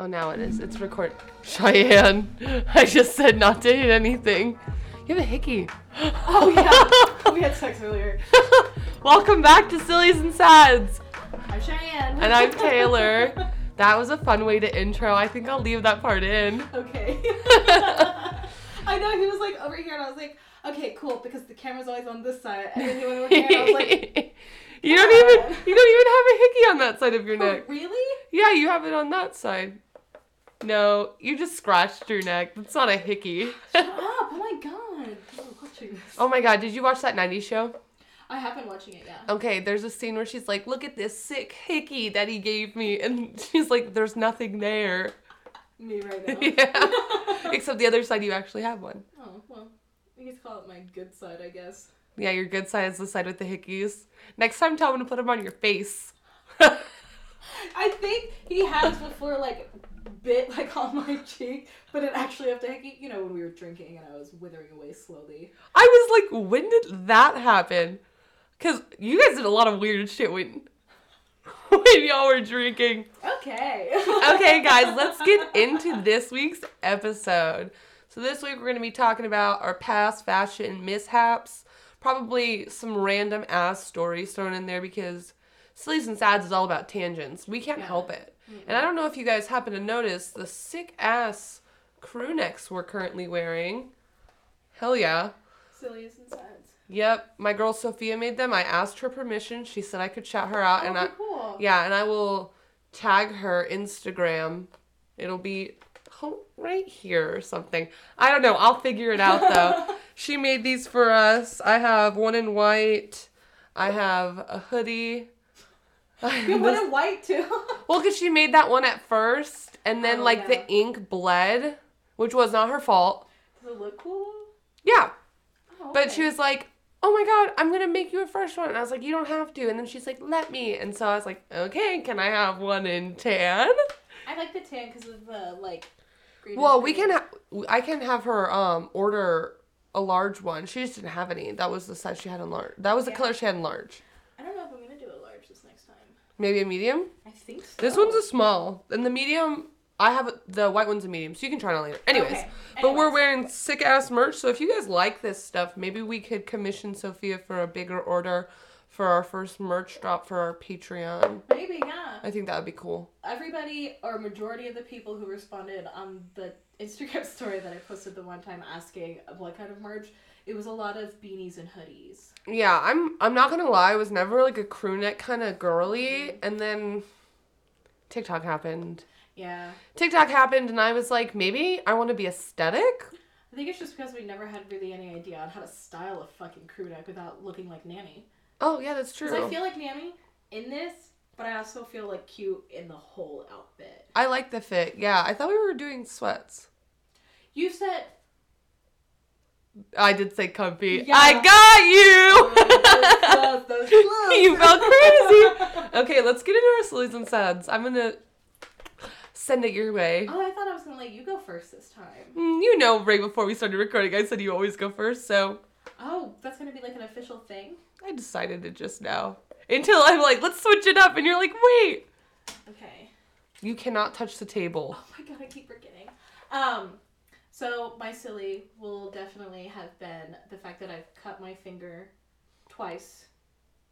Oh, now it is. It's record. Cheyenne, I just said not to hit anything. You have a hickey. Oh yeah, we had sex earlier. Welcome back to Sillies and Sads. I'm Cheyenne. And I'm Taylor. That was a fun way to intro. I think I'll leave that part in. Okay. I know he was like over here, and I was like, okay, cool, because the camera's always on this side, and then he went over here, and I was like, you don't even you don't even have a hickey on that side of your oh, neck. really? Yeah, you have it on that side. No, you just scratched your neck. That's not a hickey. Shut up! Oh my god. Oh my god, did you watch that 90s show? I have been watching it, yeah. Okay, there's a scene where she's like, "Look at this sick hickey that he gave me," and she's like, "There's nothing there." Me right now. yeah, except the other side, you actually have one. Oh well, you can call it my good side, I guess. Yeah, your good side is the side with the hickeys. Next time, tell him to put them on your face. I think he has before like bit like on my cheek, but it actually after you know, when we were drinking and I was withering away slowly. I was like, when did that happen? Cause you guys did a lot of weird shit when when y'all were drinking. Okay. Okay, guys, let's get into this week's episode. So this week we're going to be talking about our past fashion mishaps, probably some random ass stories thrown in there because Sillies and Sads is all about tangents. We can't Yeah. help it. And I don't know if you guys happen to notice the sick ass crew necks we're currently wearing. Hell yeah. Sillies and sads. Yep, my girl Sophia made them. I asked her permission. She said I could shout her out, Oh, and I cool. yeah, and I will tag her Instagram. It'll be right here or something. I don't know. I'll figure it out though. she made these for us. I have one in white. I have a hoodie. You one in white too. well, because she made that one at first, and then Oh, like yeah. the ink bled, which was not her fault. Does it look cool? Yeah, Oh, But she was like, "Oh my god, I'm gonna make you a fresh one." And I was like, "You don't have to." And then she's like, "Let me." And so I was like, "Okay, can I have one in tan?" I like the tan because of the like. Well, we can. Ha- I can have her um order a large one. She just didn't have any. That was the size she had in large. That was the Yeah. color she had in large. I don't know if I'm gonna do a large this next time. Maybe a medium. I think so. This one's a small, and the medium. I have a- the white one's a medium, so you can try it on later. Anyways, Okay. but we're wearing sick ass merch. So if you guys like this stuff, maybe we could commission Sophia for a bigger order for our first merch drop for our Patreon. Maybe yeah. I think that would be cool. Everybody or majority of the people who responded on the Instagram story that I posted the one time asking what kind of merch, it was a lot of beanies and hoodies. Yeah, I'm I'm not gonna lie, I was never like a crew neck kind of girly, mm-hmm. and then TikTok happened. Yeah. TikTok happened, and I was like, maybe I want to be aesthetic. I think it's just because we never had really any idea on how to style a fucking crew neck without looking like Nanny. Oh yeah, that's true. Because I feel like Nanny in this, but I also feel like cute in the whole outfit. I like the fit. Yeah, I thought we were doing sweats. You said I did say comfy. Yeah. I got you. clothes. you felt crazy. Okay, let's get into our sillies and sads. I'm gonna send it your way. Oh, I thought I was gonna let you go first this time. Mm, You know, right before we started recording, I said you always go first, so Oh, that's gonna be like an official thing. I decided it just now. Until I'm like, let's switch it up, and you're like, wait. Okay. You cannot touch the table. Oh my god, I keep forgetting. Um, so my silly will definitely have been the fact that I've cut my finger twice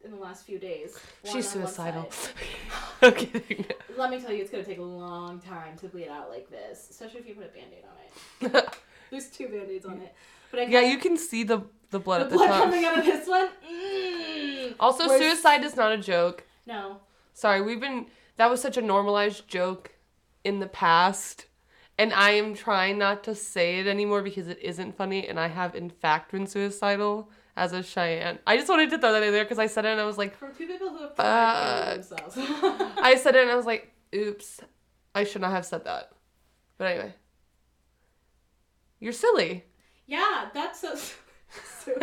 in the last few days. She's on suicidal. I'm kidding. Let me tell you, it's gonna take a long time to bleed out like this, especially if you put a band-aid on it. There's two band-aids on it. But I yeah, you can see the the blood the at the blood top. coming out of this one. Mm. Also, suicide is not a joke. No. Sorry, we've been that was such a normalized joke in the past. And I am trying not to say it anymore because it isn't funny and I have in fact been suicidal as a Cheyenne. I just wanted to throw that in there because I said it and I was like For two people who have killing themselves. I said it and I was like, oops, I should not have said that. But anyway. You're silly. Yeah, that's so. so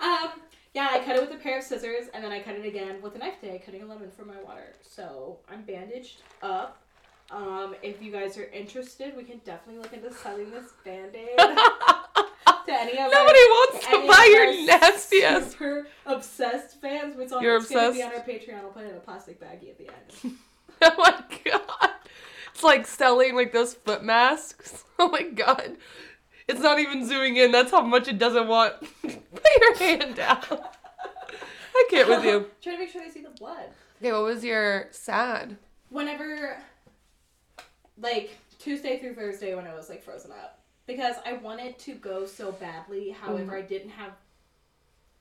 um, yeah, I cut it with a pair of scissors, and then I cut it again with a knife today, cutting a lemon for my water. So I'm bandaged up. Um, if you guys are interested, we can definitely look into selling this band-aid to any of our- Nobody wants to buy your our nasty ass. super obsessed fans. It's on, You're it's gonna be on our Patreon. I'll put it in a plastic baggie at the end. Oh my god. It's like selling like those foot masks. Oh my god. It's not even zooming in. That's how much it doesn't want. Put your hand down. I can't with you. Trying to make sure they see the blood. Okay, what was your sad? Whenever, like Tuesday through Thursday, when I was like frozen up, because I wanted to go so badly. However, Mm-hmm. I didn't have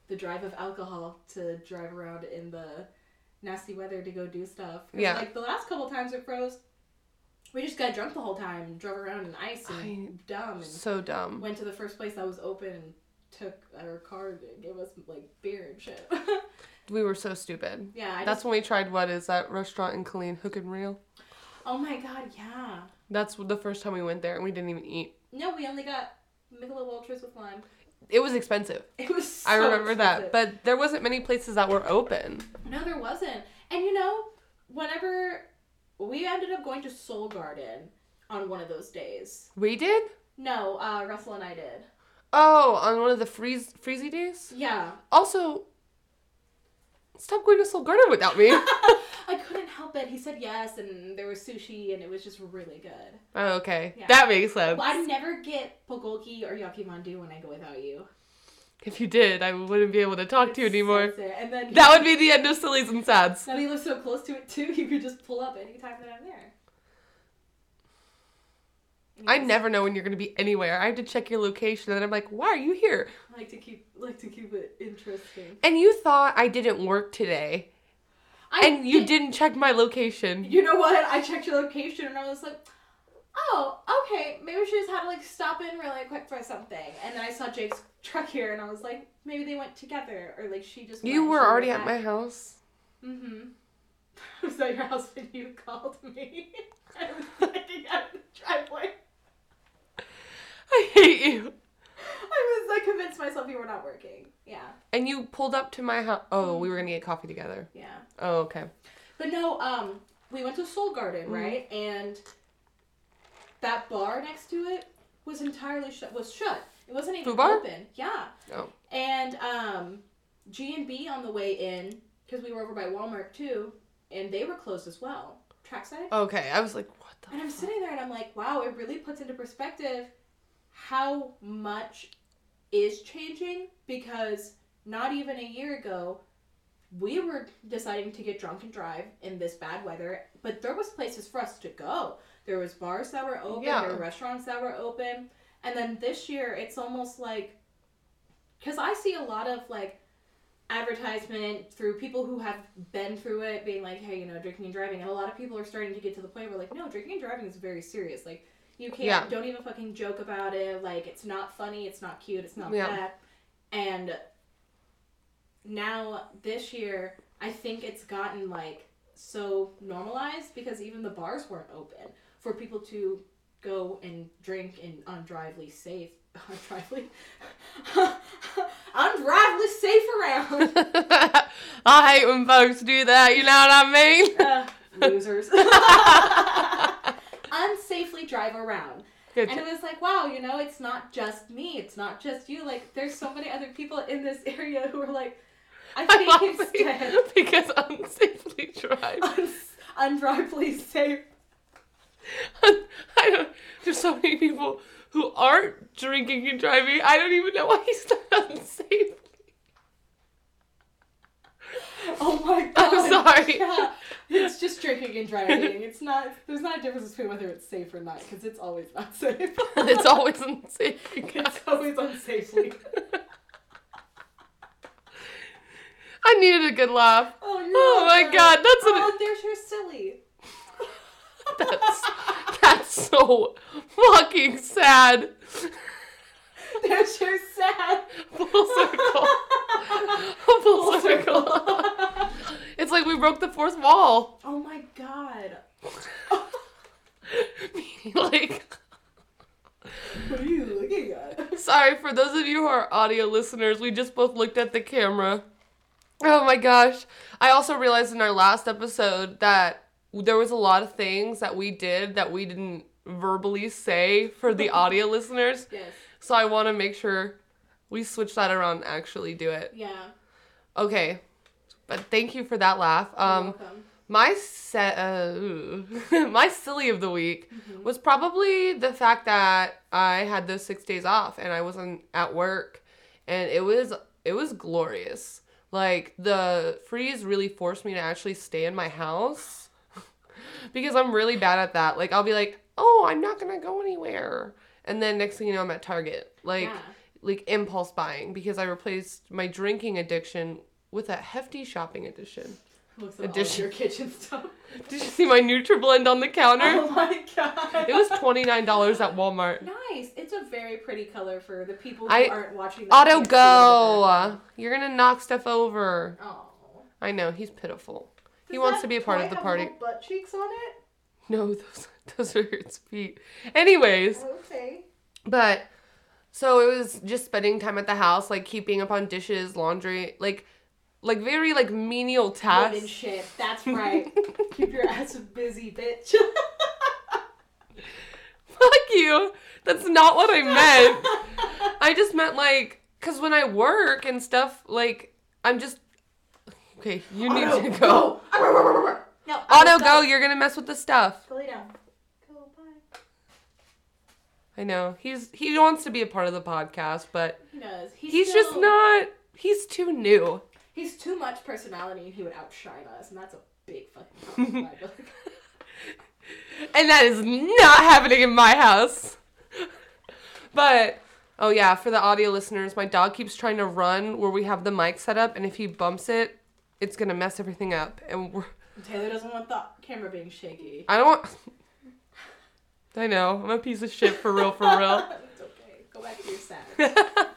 the drive of alcohol to drive around in the nasty weather to go do stuff. Yeah. Like the last couple times it froze, we just got drunk the whole time, and drove around in ice and I- dumb, and So dumb. went to the first place that was open and took our card and gave us like beer and shit. We were so stupid. yeah, I That's just, when we tried what is that restaurant in Killeen, Hook and Reel. Oh my god, yeah. That's the first time we went there and we didn't even eat. No, we only got Michelob Ultras with lime. It was expensive. It was. So I remember that, but there wasn't many places that were open. no, there wasn't. And you know, whenever we ended up going to Seoul Garden on one of those days. We did? No, uh, Russell and I did. Oh, on one of the freeze freezy days. Yeah. Also, stop going to Seoul Garden without me. I it. He said yes, and there was sushi, and it was just really good. oh, okay, Yeah. that makes sense. Well, I never get bulgogi or yakimandu when I go without you. If you did, I wouldn't be able to talk to you anymore. And then That would be the end of Sillies and Sads. Now he lives so close to it too. You could just pull up anytime that I'm there. I never know when you're gonna be anywhere. I have to check your location, and I'm like, why are you here? like to keep like to keep it interesting. And you thought I didn't work today, I and you did- didn't check my location. You know what? I checked your location and I was like, oh, okay, maybe she just had to like stop in really quick for something. And then I saw Jake's truck here and I was like, maybe they went together or like she just. You were already at my house. Mm-hmm. Was that your house when you called me? I was looking at the driveway. I hate you. I was like convinced myself you were not working. Yeah, And you pulled up to my house. Oh, we were gonna get coffee together. yeah. Oh, okay. But no, um, we went to Seoul Garden, Mhm. right? And that bar next to it was entirely shut. Was shut. It wasn't even Food bar? open. Yeah. Oh. And um, G and B on the way in because we were over by Walmart too, and they were closed as well. Trackside. Okay, I was like, what the? And I'm fuck? sitting there and I'm like, wow, it really puts into perspective how much is changing because not even a year ago we were deciding to get drunk and drive in this bad weather, but there was places for us to go. There was bars that were open, Yeah. there were restaurants that were open. And then this year it's almost like cuz I see a lot of like advertisement through people who have been through it being like hey you know drinking and driving and a lot of people are starting to get to the point where like no drinking and driving is very serious like you can't Yeah. don't even fucking joke about it like it's not funny it's not cute it's not Yeah. that and now this year i think it's gotten like so normalized because even the bars weren't open for people to go and drink and undrively safe undrively undrively safe around I hate when folks do that. You know what I mean? Uh, losers. Unsafely drive around. Good. And it was like, wow, you know, it's not just me. It's not just you. Like, there's so many other people in this area who are like, I think instead, because unsafely drive. uns- safe. I don't. There's so many people who aren't drinking and driving. I don't even know why he's not unsafe. Oh my god. I'm sorry. Yeah. It's just drinking and driving. It's not, there's not a difference between whether it's safe or not, because it's always not safe. it's always unsafe. It's always unsafely. I needed a good laugh. Oh, you're Oh my god, that's an, Oh, there's your silly. that's that's so fucking sad. There's your sad. Full circle. Full circle. It's like we broke the fourth wall. Oh my god. like, What are you looking at? sorry for those of you who are audio listeners. We just both looked at the camera. Oh my gosh! I also realized in our last episode that there was a lot of things that we did that we didn't verbally say for the audio listeners. Yes. So I want to make sure we switch that around and actually do it. Yeah. Okay. But thank you for that laugh. You're Um welcome. My set, uh, my silly of the week Mhm. was probably the fact that I had those six days off and I wasn't at work, and it was it was glorious. Like the freeze really forced me to actually stay in my house because I'm really bad at that. Like I'll be like, oh, I'm not gonna go anywhere, and then next thing you know, I'm at Target. Like yeah. like impulse buying because I replaced my drinking addiction with a hefty shopping addiction. Looks at all of Addition- your kitchen stuff. Did you see my NutriBlend on the counter? Oh my god. It was twenty nine dollars at Walmart. nice. It's a very pretty color for the people who I- aren't watching. that Otto can't see it go. You're gonna knock stuff over. Oh. I know he's pitiful. He Does wants that to be a part of the have party. little Butt cheeks on it. No, those those are its feet. Anyways, Okay. but so it was just spending time at the house, like keeping up on dishes, laundry, like like very like menial Wooden tasks. shit. That's right. Keep your ass busy, bitch. Fuck you. That's not what I meant. I just meant like, cause when I work and stuff, like I'm just okay. You need Otto, to go. No. Otto go. You're gonna mess with the stuff. Go lay down. Go bye. I know he's he wants to be a part of the podcast, but He. He's, he's just not. He's too new. He's too much personality, and he would outshine us, and that's a big fucking compliment. I feel like. And that is not happening in my house. But oh yeah, for the audio listeners, my dog keeps trying to run where we have the mic set up, and if he bumps it, it's gonna mess everything up. And we're Taylor doesn't want the camera being shaky. I don't want. I know I'm a piece of shit for real, for real. it's okay. Go back to your sad.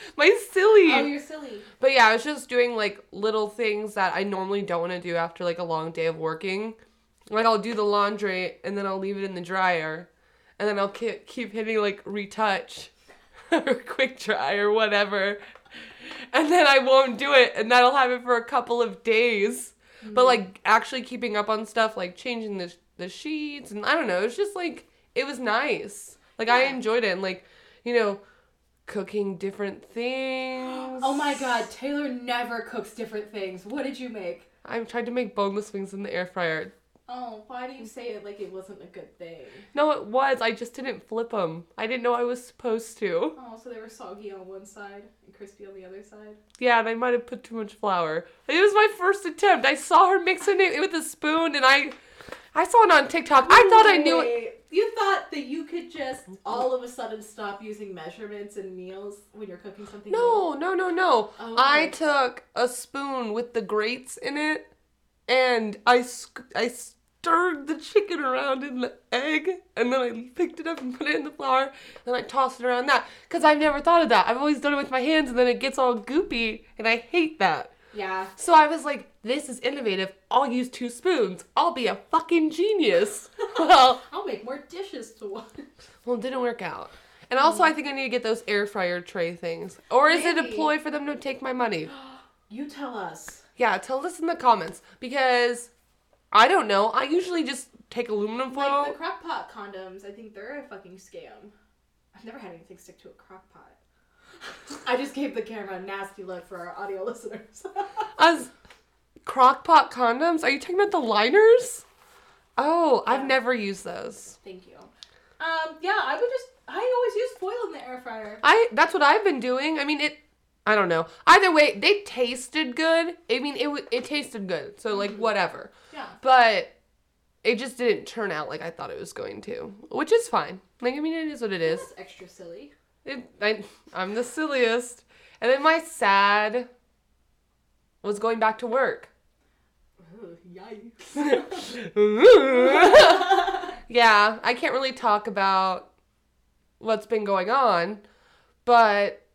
my silly. Oh, you're silly. But yeah, I was just doing like little things that I normally don't want to do after like a long day of working. Like I'll do the laundry and then I'll leave it in the dryer, and then I'll keep keep hitting like retouch, or quick dry or whatever, and then I won't do it, and that'll happen for a couple of days. But mm-hmm. like actually keeping up on stuff, like changing the the sheets, and I don't know, it's just like it was nice. Like I enjoyed it, and like you know, cooking different things. Oh my god, Taylor never cooks different things. What did you make? I tried to make boneless wings in the air fryer. Oh, why do you say it like it wasn't a good thing? No, it was. I just didn't flip them. I didn't know I was supposed to. Oh, so they were soggy on one side and crispy on the other side. Yeah, and I might have put too much flour. It was my first attempt. I saw her mixing it with a spoon, and I, I saw it on TikTok. I thought I knew it. You thought that you could just all of a sudden stop using measurements and meals when you're cooking something? No, no, no, no. Oh, I okay. took a spoon with the grates in it, and I sc- I stirred the chicken around in the egg, and then I picked it up and put it in the flour, and I tossed it around that. Cause I've never thought of that. I've always done it with my hands, and then it gets all goopy, and I hate that. Yeah. So I was like, this is innovative. I'll use two spoons. I'll be a fucking genius. well, I'll make more dishes to watch. well, it didn't work out. And also, I mm. think I need to get those air fryer tray things. Or is it a ploy for them to take my money? You tell us. Yeah, tell us in the comments because I don't know. I usually just take aluminum foil. Like the crock pot condoms, I think they're a fucking scam. I've never had anything stick to a crock pot. I just gave the camera a nasty look for our audio listeners. As crockpot condoms? Are you talking about the liners? Oh, I've never used those. Thank you. Um, yeah, I would just I always use foil in the air fryer. I that's what I've been doing. I mean, it. I don't know. Either way, they tasted good. I mean, it it tasted good. So like Mhm. whatever. Yeah. But it just didn't turn out like I thought it was going to, which is fine. Like I mean, it is what it is. That's extra silly. It, I, I'm the silliest. And then my sad was going back to work. Yikes. yeah, I can't really talk about what's been going on, but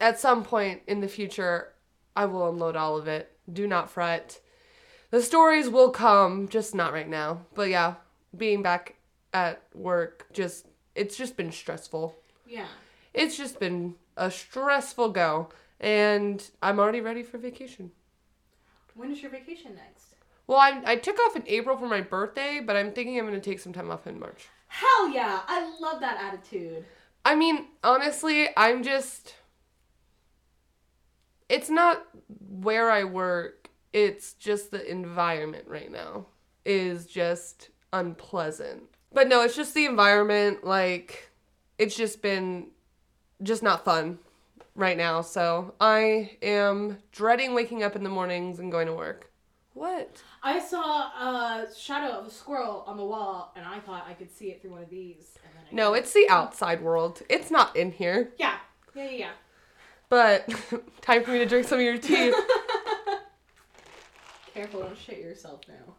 at some point in the future, I will unload all of it. Do not fret. The stories will come, just not right now. But yeah, being back at work, just it's just been stressful. yeah. It's just been a stressful go, and I'm already ready for vacation. When is your vacation next? Well, I, I took off in April for my birthday, but I'm thinking I'm going to take some time off in March. Hell yeah! I love that attitude. I mean, honestly, I'm just. It's not where I work, it's just the environment right now is just unpleasant. But no, it's just the environment. Like, it's just been just not fun right now. So I am dreading waking up in the mornings and going to work. What? I saw a shadow of a squirrel on the wall, and I thought I could see it through one of these. And then I No, it's the outside world. It's not in here. yeah, yeah, yeah. yeah. But time for me to drink some of your tea. Careful, don't shit yourself now.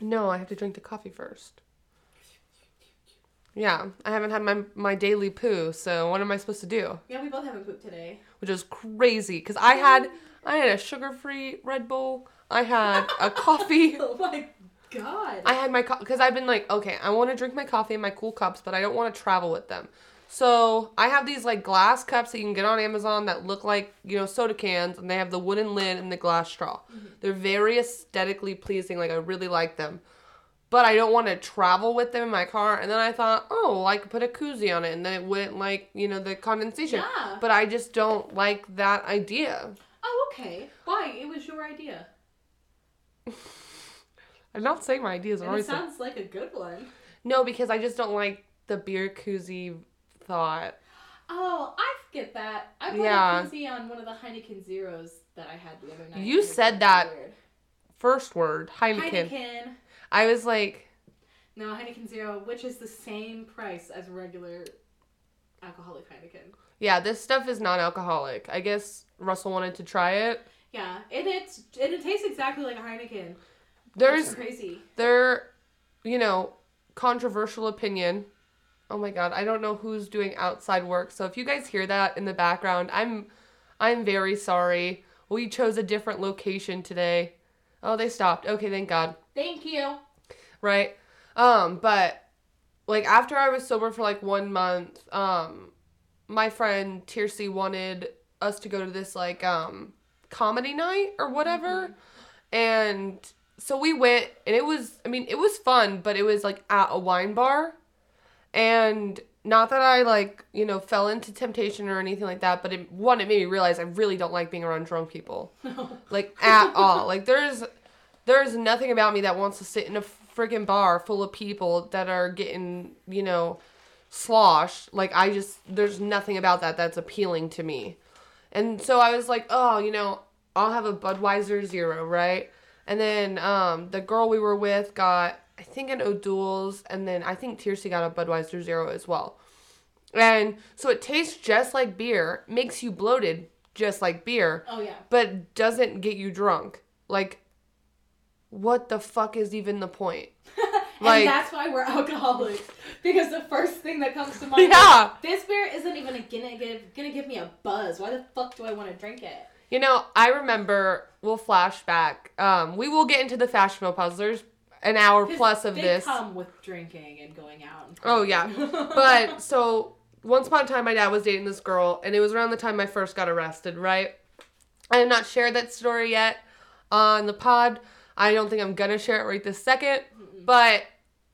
No, I have to drink the coffee first. Yeah, I haven't had my my daily poo, so what am I supposed to do? Yeah, we both haven't pooped today. Which is crazy because I had I had a sugar-free Red Bull. I had a coffee. Oh my god. I had my because I've been like, okay, I want to drink my coffee in my cool cups, but I don't want to travel with them. So I have these like glass cups that you can get on Amazon that look like you know soda cans, and they have the wooden lid and the glass straw. Mm-hmm. They're very aesthetically pleasing. Like I really like them, but I don't want to travel with them in my car. And then I thought, oh, well, I could put a koozie on it, and then it wouldn't like you know the condensation. Yeah. But I just don't like that idea. oh, okay. Why? It was your idea. I'm not saying my ideas are it sounds like a good one. no because I just don't like the beer koozie thought. Oh, I get that. I put Yeah. a koozie on one of the Heineken Zeros that I had the other night. You said that. weird. First word Heineken. Heineken. I was like, No, Heineken Zero, which is the same price as regular alcoholic Heineken. yeah, this stuff is non-alcoholic. I guess Russell wanted to try it. Yeah, and it's and it tastes exactly like a Heineken. There's crazy. their, you know, controversial opinion. Oh my god, I don't know who's doing outside work. So if you guys hear that in the background, I'm I'm very sorry. We chose a different location today. Oh, they stopped. Okay, thank God. Thank you. right? Um, but like after I was sober for like one month, um, my friend Tiercy wanted us to go to this like um comedy night or whatever, and so we went, and it was I mean it was fun, but it was like at a wine bar, and not that I like you know fell into temptation or anything like that, but it one it made me realize I really don't like being around drunk people like at all. Like there's there's nothing about me that wants to sit in a freaking bar full of people that are getting, you know, sloshed. Like I just there's nothing about that that's appealing to me. And so I was like, "Oh, you know, I'll have a Budweiser Zero, right?" And then um the girl we were with got I think an O'Doul's and then I think Tiercy got a Budweiser Zero as well. And so it tastes just like beer, makes you bloated just like beer Oh yeah. but doesn't get you drunk. Like, what the fuck is even the point? Like- and that's why we're alcoholics because the first thing that comes to mind Yeah. is this beer isn't even gonna give gonna give me a buzz. Why the fuck do I want to drink it? You know, I remember, we'll flash back. Um, we will get into the fashion menopause. An hour plus of they this. come with drinking and going out. And Oh, yeah. But so, once upon a time, my dad was dating this girl, and it was around the time I first got arrested, right? I have not shared that story yet on the pod. I don't think I'm gonna share it right this second. But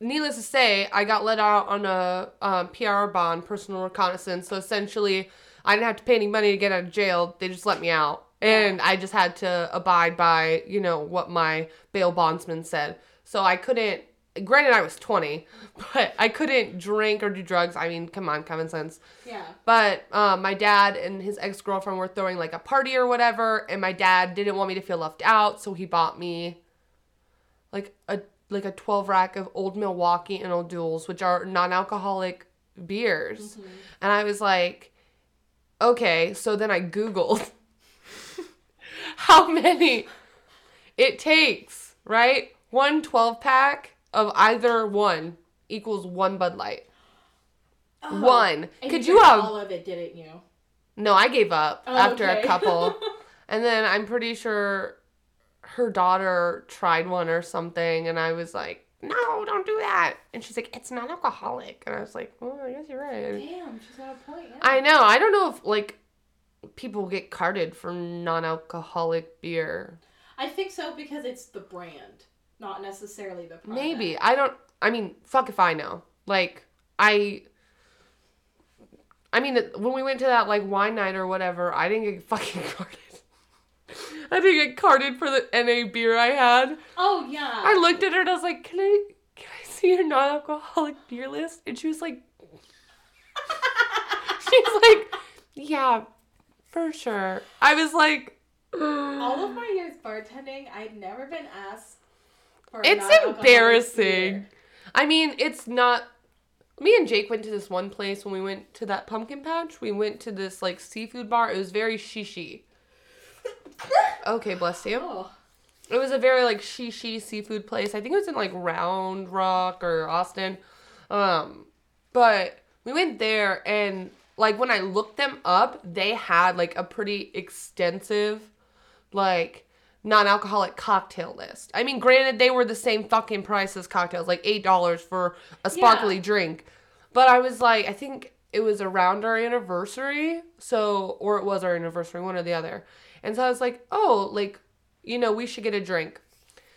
needless to say, I got let out on a um, PR bond, personal recognizance. So essentially, I didn't have to pay any money to get out of jail. They just let me out. And I just had to abide by, you know, what my bail bondsman said. So I couldn't, granted, I was 20, but I couldn't drink or do drugs. I mean, come on, common sense. yeah. But um, my dad and his ex girlfriend were throwing like a party or whatever, and my dad didn't want me to feel left out, so he bought me like a like a twelve rack of Old Milwaukee and O'Doul's, which are non-alcoholic beers, and I was like, okay. So then I googled how many it takes, right? One 12 pack of either one equals one Bud Light. Oh. One. Could you you have all of it, didn't you? no, I gave up Oh, after okay. a couple. and then I'm pretty sure her daughter tried one or something, and I was like, no, don't do that. And she's like, it's non alcoholic. And I was like, well, I guess you're right. Damn, she's got a point. Yeah. I know. I don't know if, like, people get carded for non alcoholic beer. I think so because it's the brand, not necessarily the product. Maybe. I don't. I mean, fuck if I know. Like, I. I mean, when we went to that like wine night or whatever, I didn't get fucking carded. I didn't get carded for the NA beer I had. Oh yeah. I looked at her and I was like, "Can I, can I see your non-alcoholic beer list?" And she was like, "She's like, yeah, for sure." I was like, All of my years bartending, I'd never been asked It's embarrassing. I mean, it's not. Me and Jake went to this one place when we went to that pumpkin patch. We went to this like seafood bar. It was very shishi. Okay, bless you. Oh. It was a very like shishi seafood place. I think it was in like Round Rock or Austin. Um, but we went there and like when I looked them up, they had like a pretty extensive like non-alcoholic cocktail list. I mean, granted they were the same fucking price as cocktails, like $8 for a sparkly Yeah. drink. But I was like, I think it was around our anniversary, so or it was our anniversary, one or the other. And so I was like, "Oh, like you know, we should get a drink."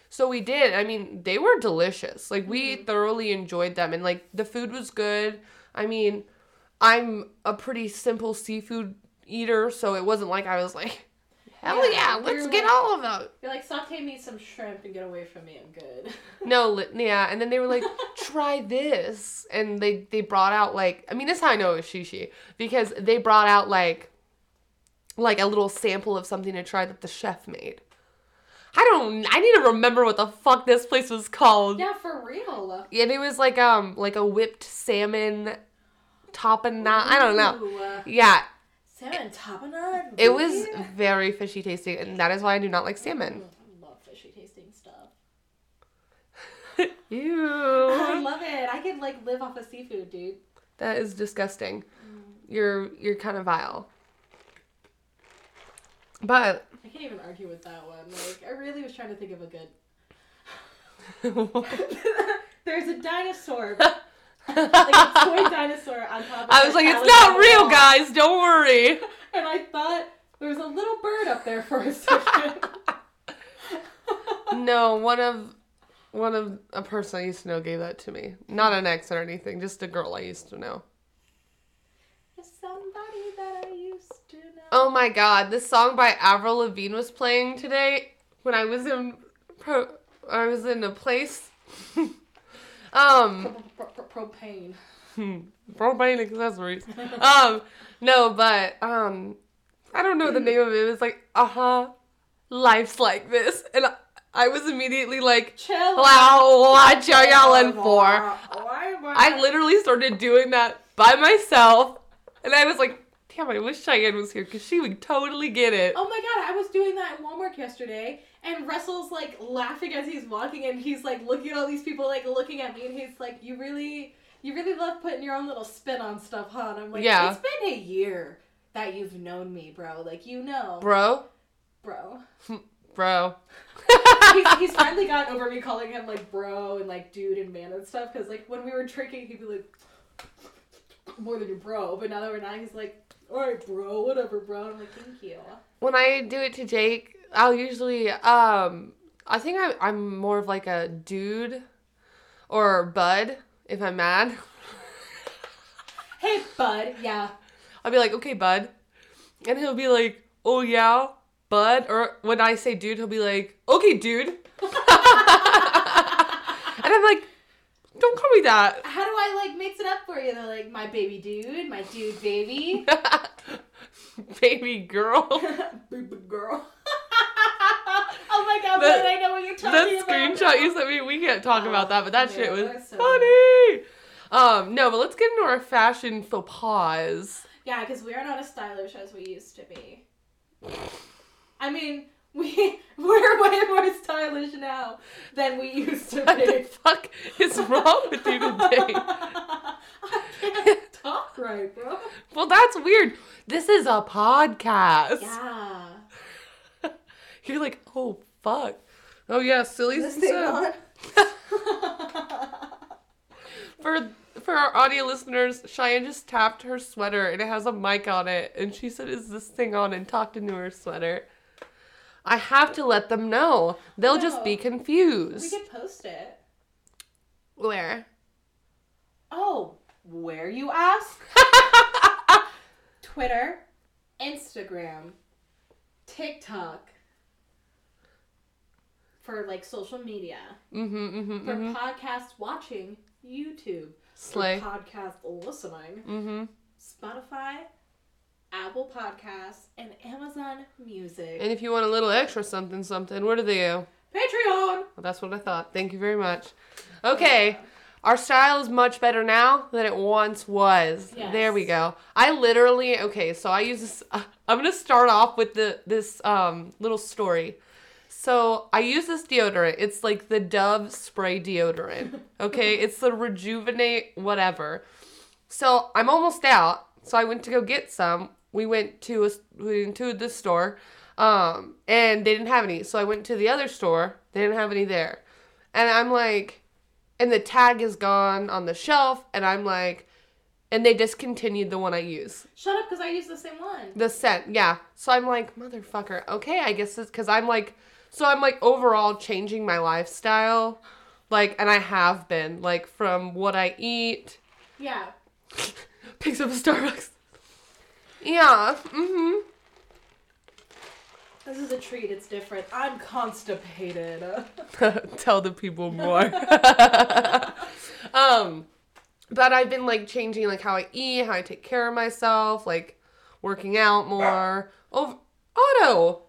So we did. I mean, they were delicious. Like we mm-hmm. thoroughly enjoyed them and like the food was good. I mean, I'm a pretty simple seafood eater, so it wasn't like I was like, "Hell Yeah, yeah, let's get like- all of them." You're like saute me some shrimp and get away from me. I'm good. No, li- yeah, and then they were like, "Try this," and they they brought out like, I mean, this is how I know it was shishi because they brought out like, like a little sample of something to try that the chef made. I don't. I need to remember what the fuck this place was called. yeah, for real. And it was like um like a whipped salmon tapenade. I don't know. Ooh, Yeah, salmon tapenade. it was very fishy tasting, and that is why I do not like salmon. Mm, I love fishy tasting stuff. Ew. I love it. I could like live off of seafood, dude. that is disgusting. You're you're kind of vile. But I can't even argue with that one. Like, I really was trying to think of a good. There's a dinosaur, like a toy dinosaur on top of I was like, it's not real, wall. guys. Don't worry. And I thought there was a little bird up there for a second. No, one of one of a person I used to know gave that to me. Not an ex or anything, just a girl I used to know. Somebody that I used to know. Oh my god, this song by Avril Lavigne was playing today when I was in pro I was in a place. um Pro- pro- pro- propane. propane accessories. um no, but um I don't know the name of it. It was like, uh-huh. Life's like this. And I, I was immediately like, Chill. Wow, what y'all in for? I literally started doing that by myself. And I was like, damn, I wish Cheyenne was here because she would totally get it. Oh my god, I was doing that at Walmart yesterday, and Russell's like laughing as he's walking, and he's like looking at all these people like looking at me, and he's like, "You really, you really love putting your own little spin on stuff, huh?" And I'm like, Yeah. "It's been a year that you've known me, bro. Like you know, Bro, bro." bro. he's, he's finally gotten over me calling him like bro and like dude and man and stuff, because like when we were drinking, he'd be like, "More than your bro," but now that we're not, he's like. All right, bro. Whatever, bro. I'm like, thank you. when I do it to Jake, I'll usually um I think I I'm more of like a dude or bud if I'm mad. Hey, bud. Yeah. I'll be like, "Okay, bud." And he'll be like, "Oh yeah, bud." Or when I say dude, he'll be like, "Okay, dude." and I'm like, "Don't call me that." How do I like mix it up for you? They're like my baby dude, my dude baby, Baby girl. baby girl. Oh my god, That- but I know what you're talking that about. screenshot you sent me, we can't talk Oh, about that, but that yeah, shit was that's so- funny. Um, no, but let's get into our fashion faux pas. Yeah, because we are not as stylish as we used to be. I mean, we we're way more stylish now than we used to What the be. fuck is wrong with you today? I can't talk right, bro. Well, that's weird. This is a podcast. Yeah. You're like, oh fuck. Oh yeah, silly This thing For for our audio listeners, Cheyenne just tapped her sweater and it has a mic on it, and she said, "Is this thing on?" and talked into her sweater. I have to let them know. They'll just be confused. we could post it. Where? Oh, where you ask? Twitter, Instagram, TikTok, for like social media, Mm-hmm. Mm-hmm. for mm-hmm. podcast watching, YouTube, Slay. for podcast listening, Mm-hmm. Spotify, Apple Podcasts, and Amazon Music. And if you want a little extra something, something, where do they go? Patreon. Well, that's what I thought. Thank you very much. Okay. Our style is much better now than it once was. Yes. There we go. I literally okay. So I use this. Uh, I'm gonna start off with the this um little story. So I use this deodorant. It's like the Dove spray deodorant. Okay, it's the Rejuvenate whatever. So I'm almost out. So I went to go get some. We went to a we went to the store, um, and they didn't have any. So I went to the other store. They didn't have any there, and I'm like, and the tag is gone on the shelf, and I'm like, and they discontinued the one I use. Shut up, because I use the same one. The scent, yeah. So I'm like, motherfucker. Okay, I guess it's because I'm like, so I'm like overall changing my lifestyle, like, and I have been like from what I eat. Yeah. Picks up a Starbucks. Yeah. Mm-hmm. This is a treat. It's different. I'm constipated. Tell the people more. um, but I've been like changing like how I eat, how I take care of myself, like working out more. Oh, Otto.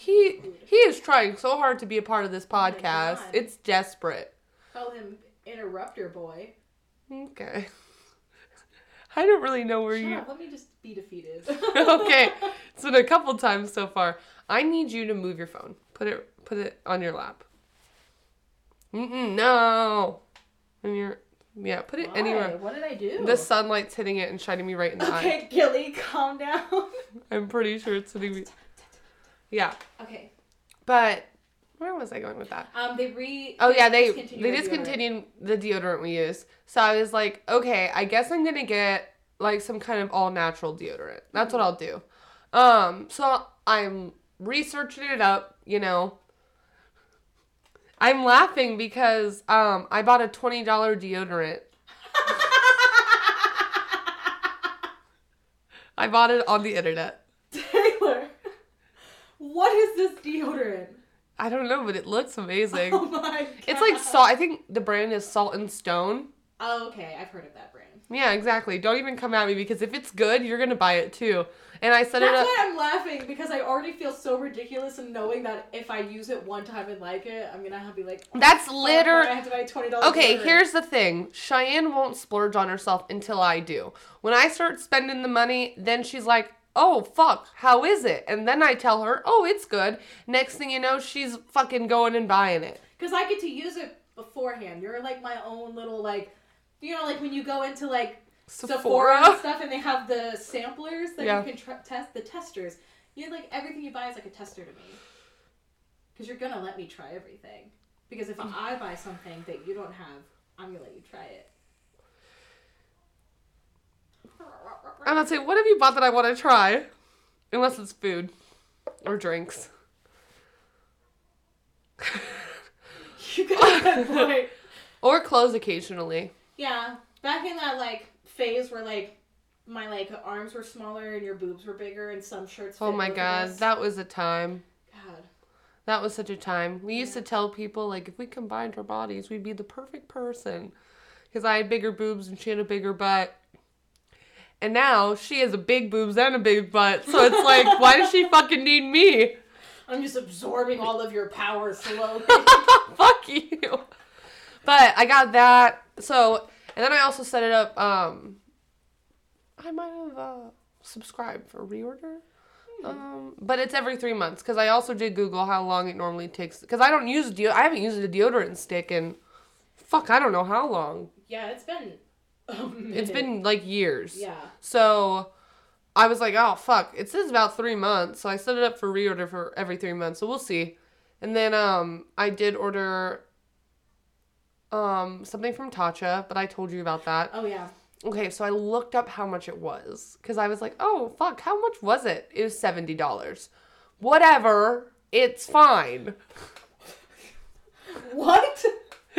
He he is trying so hard to be a part of this Oh podcast. God. it's desperate. Call him Interrupter Boy. Okay. I don't really know where Shut you. up. Let me just be defeated. okay, it's been a couple times so far. I need you to move your phone. Put it put it on your lap. Mm-mm, no. And your yeah, put it Why? anywhere. What did I do? The sunlight's hitting it and shining me right in the eye. Okay, Gilly, calm down. I'm pretty sure it's hitting me. Yeah, okay. but where was I going with that? Um, they re. Oh yeah, they they discontinued the deodorant we use. So I was like, okay, I guess I'm gonna get like some kind of all natural deodorant. That's what I'll do. Um, so I'm researching it up. You know, I'm laughing because um I bought a twenty dollar deodorant. I bought it on the internet. What is this deodorant? I don't know, but it looks amazing. Oh my god. It's like salt. I think the brand is Salt and Stone. Oh, okay, I've heard of that brand. Yeah, exactly. Don't even come at me because if it's good, you're gonna buy it too. And I set it That's why I'm laughing because I already feel so ridiculous in knowing that if I use it one time and like it, I'm gonna have to be like. Oh, That's "Fuck, liter- why I have to buy twenty dollars. Okay, here's the thing. Cheyenne won't splurge on herself until I do. When I start spending the money, then she's like, "Oh fuck, how is it?" And then I tell her, "Oh, it's good." Next thing you know, she's fucking going and buying it. Because I get to use it beforehand. You're like my own little like, you know, like when you go into like Sephora, Sephora. and stuff, and they have the samplers that Yeah. you can tr- test, the testers. You like everything you buy is like a tester to me. Because you're gonna let me try everything. Because if mm. I buy something that you don't have, I'm gonna let you try it. I'm not saying, what have you bought that I want to try? Unless it's food or drinks. You got that point. or clothes occasionally. Yeah, back in that like phase where like my like arms were smaller and your boobs were bigger and some shirts. Oh my god, us. that was a time. God. That was such a time. We used Yeah. to tell people like if we combined our bodies, we'd be the perfect person. Because I had bigger boobs and she had a bigger butt. And now she has a big boobs and a big butt. So it's like, why does she fucking need me? I'm just absorbing all of your power slowly. Fuck you. But I got that. So, and then I also set it up. Um, I might have uh, subscribed for reorder. Um, but it's every three months because I also did Google how long it normally takes. Because I don't use deo. I haven't used a deodorant stick in fuck. I don't know how long. yeah, it's been. A It's been like years. Yeah. So I was like, oh fuck, it says about three months. So I set it up for reorder for every three months. So we'll see. And then um I did order um something from Tatcha, but I told you about that. Oh yeah. Okay, so I looked up how much it was because I was like, oh fuck, how much was it? It was seventy dollars. Whatever, it's fine. What?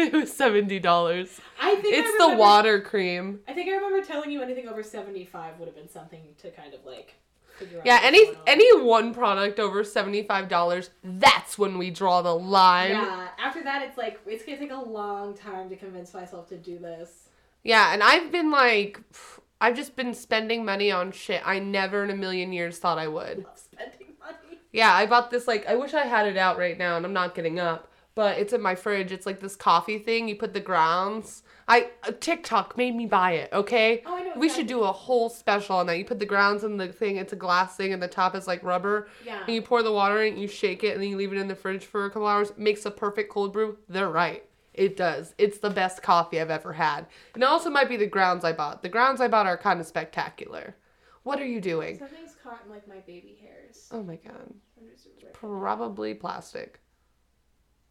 It was seventy dollars. I think I It's the water cream. I think I remember telling you anything over seventy five would have been something to kind of like. figure out. Yeah, any on. any one product over seventy five dollars, that's when we draw the line. Yeah. After that, it's like it's gonna take a long time to convince myself to do this. Yeah, and I've been like, I've just been spending money on shit I never in a million years thought I would. Love spending money. Yeah, I bought this like I wish I had it out right now, and I'm not getting up, but it's in my fridge. It's like this coffee thing. You put the grounds. I uh, TikTok made me buy it. Okay. Oh, I know. We should do a whole special on that. You put the grounds in the thing. It's a glass thing, and the top is like rubber. Yeah. And you pour the water in, you shake it, and then you leave it in the fridge for a couple hours. Makes a perfect cold brew. They're right. It does. It's the best coffee I've ever had. And it also might be the grounds I bought. The grounds I bought are kind of spectacular. What are you doing? Something's caught in like my baby hairs. Oh my god. I'm just ripping it. Probably plastic.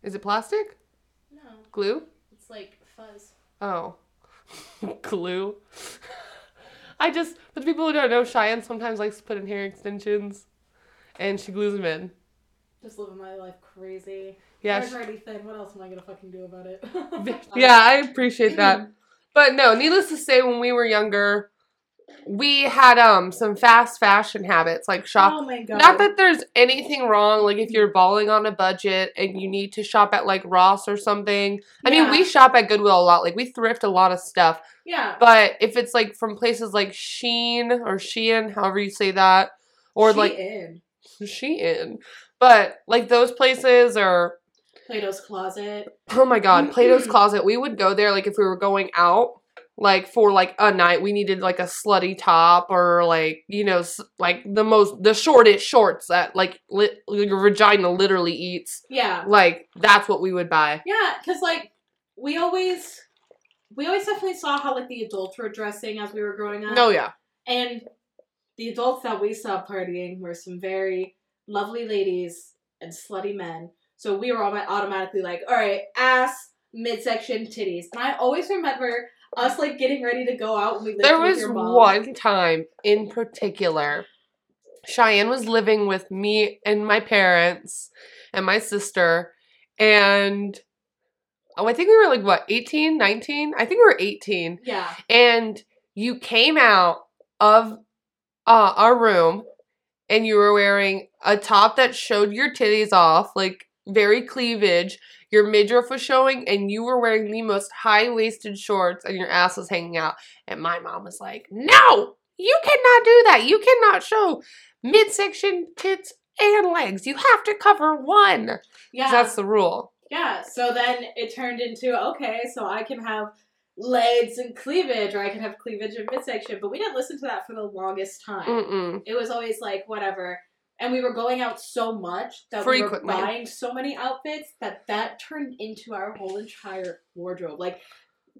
Is it plastic? No, Glue? it's like fuzz. Oh. Glue. I just, for the people who don't know, Cheyenne sometimes likes to put in hair extensions and she glues them in. Just living my life crazy. Yeah. Hairs sh- already thin. What else am I gonna fucking do about it? yeah, I appreciate that. But no, needless to say, when we were younger, we had um some fast fashion habits like shop. Oh my god. Not that there's anything wrong, like if you're balling on a budget and you need to shop at like Ross or something. I mean, we shop at Goodwill a lot. Like we thrift a lot of stuff. Yeah. But if it's like from places like Sheen or Shein, however you say that, or She like in Shein, but like those places or Plato's closet. oh my god, Plato's Closet, we would go there like if we were going out. Like for like a night, we needed like a slutty top or like you know like the most the shortest shorts that like li- your vagina literally eats. Yeah. Like that's what we would buy. Yeah, because like we always we always definitely saw how like the adults were dressing as we were growing up. No, yeah, And the adults that we saw partying were some very lovely ladies and slutty men. So we were all automatically like, all right, ass, midsection, titties. And I always remember us like getting ready to go out when we lived There was one time in particular, Cheyenne was living with me and my parents and my sister, and oh, I think we were like, what, 18, 19? I think we were 18. Yeah. And you came out of uh, our room and you were wearing a top that showed your titties off, like very cleavage. Your midriff was showing, and you were wearing the most high waisted shorts, and your ass was hanging out. And my mom was like, No, you cannot do that. You cannot show midsection, tits, and legs. You have to cover one. Yeah. That's the rule. Yeah, so then it turned into okay, so I can have legs and cleavage, or I can have cleavage and midsection. But we didn't listen to that for the longest time. Mm-mm. It was always like whatever, and we were going out so much that we were buying so many outfits that that turned into our whole entire wardrobe. Like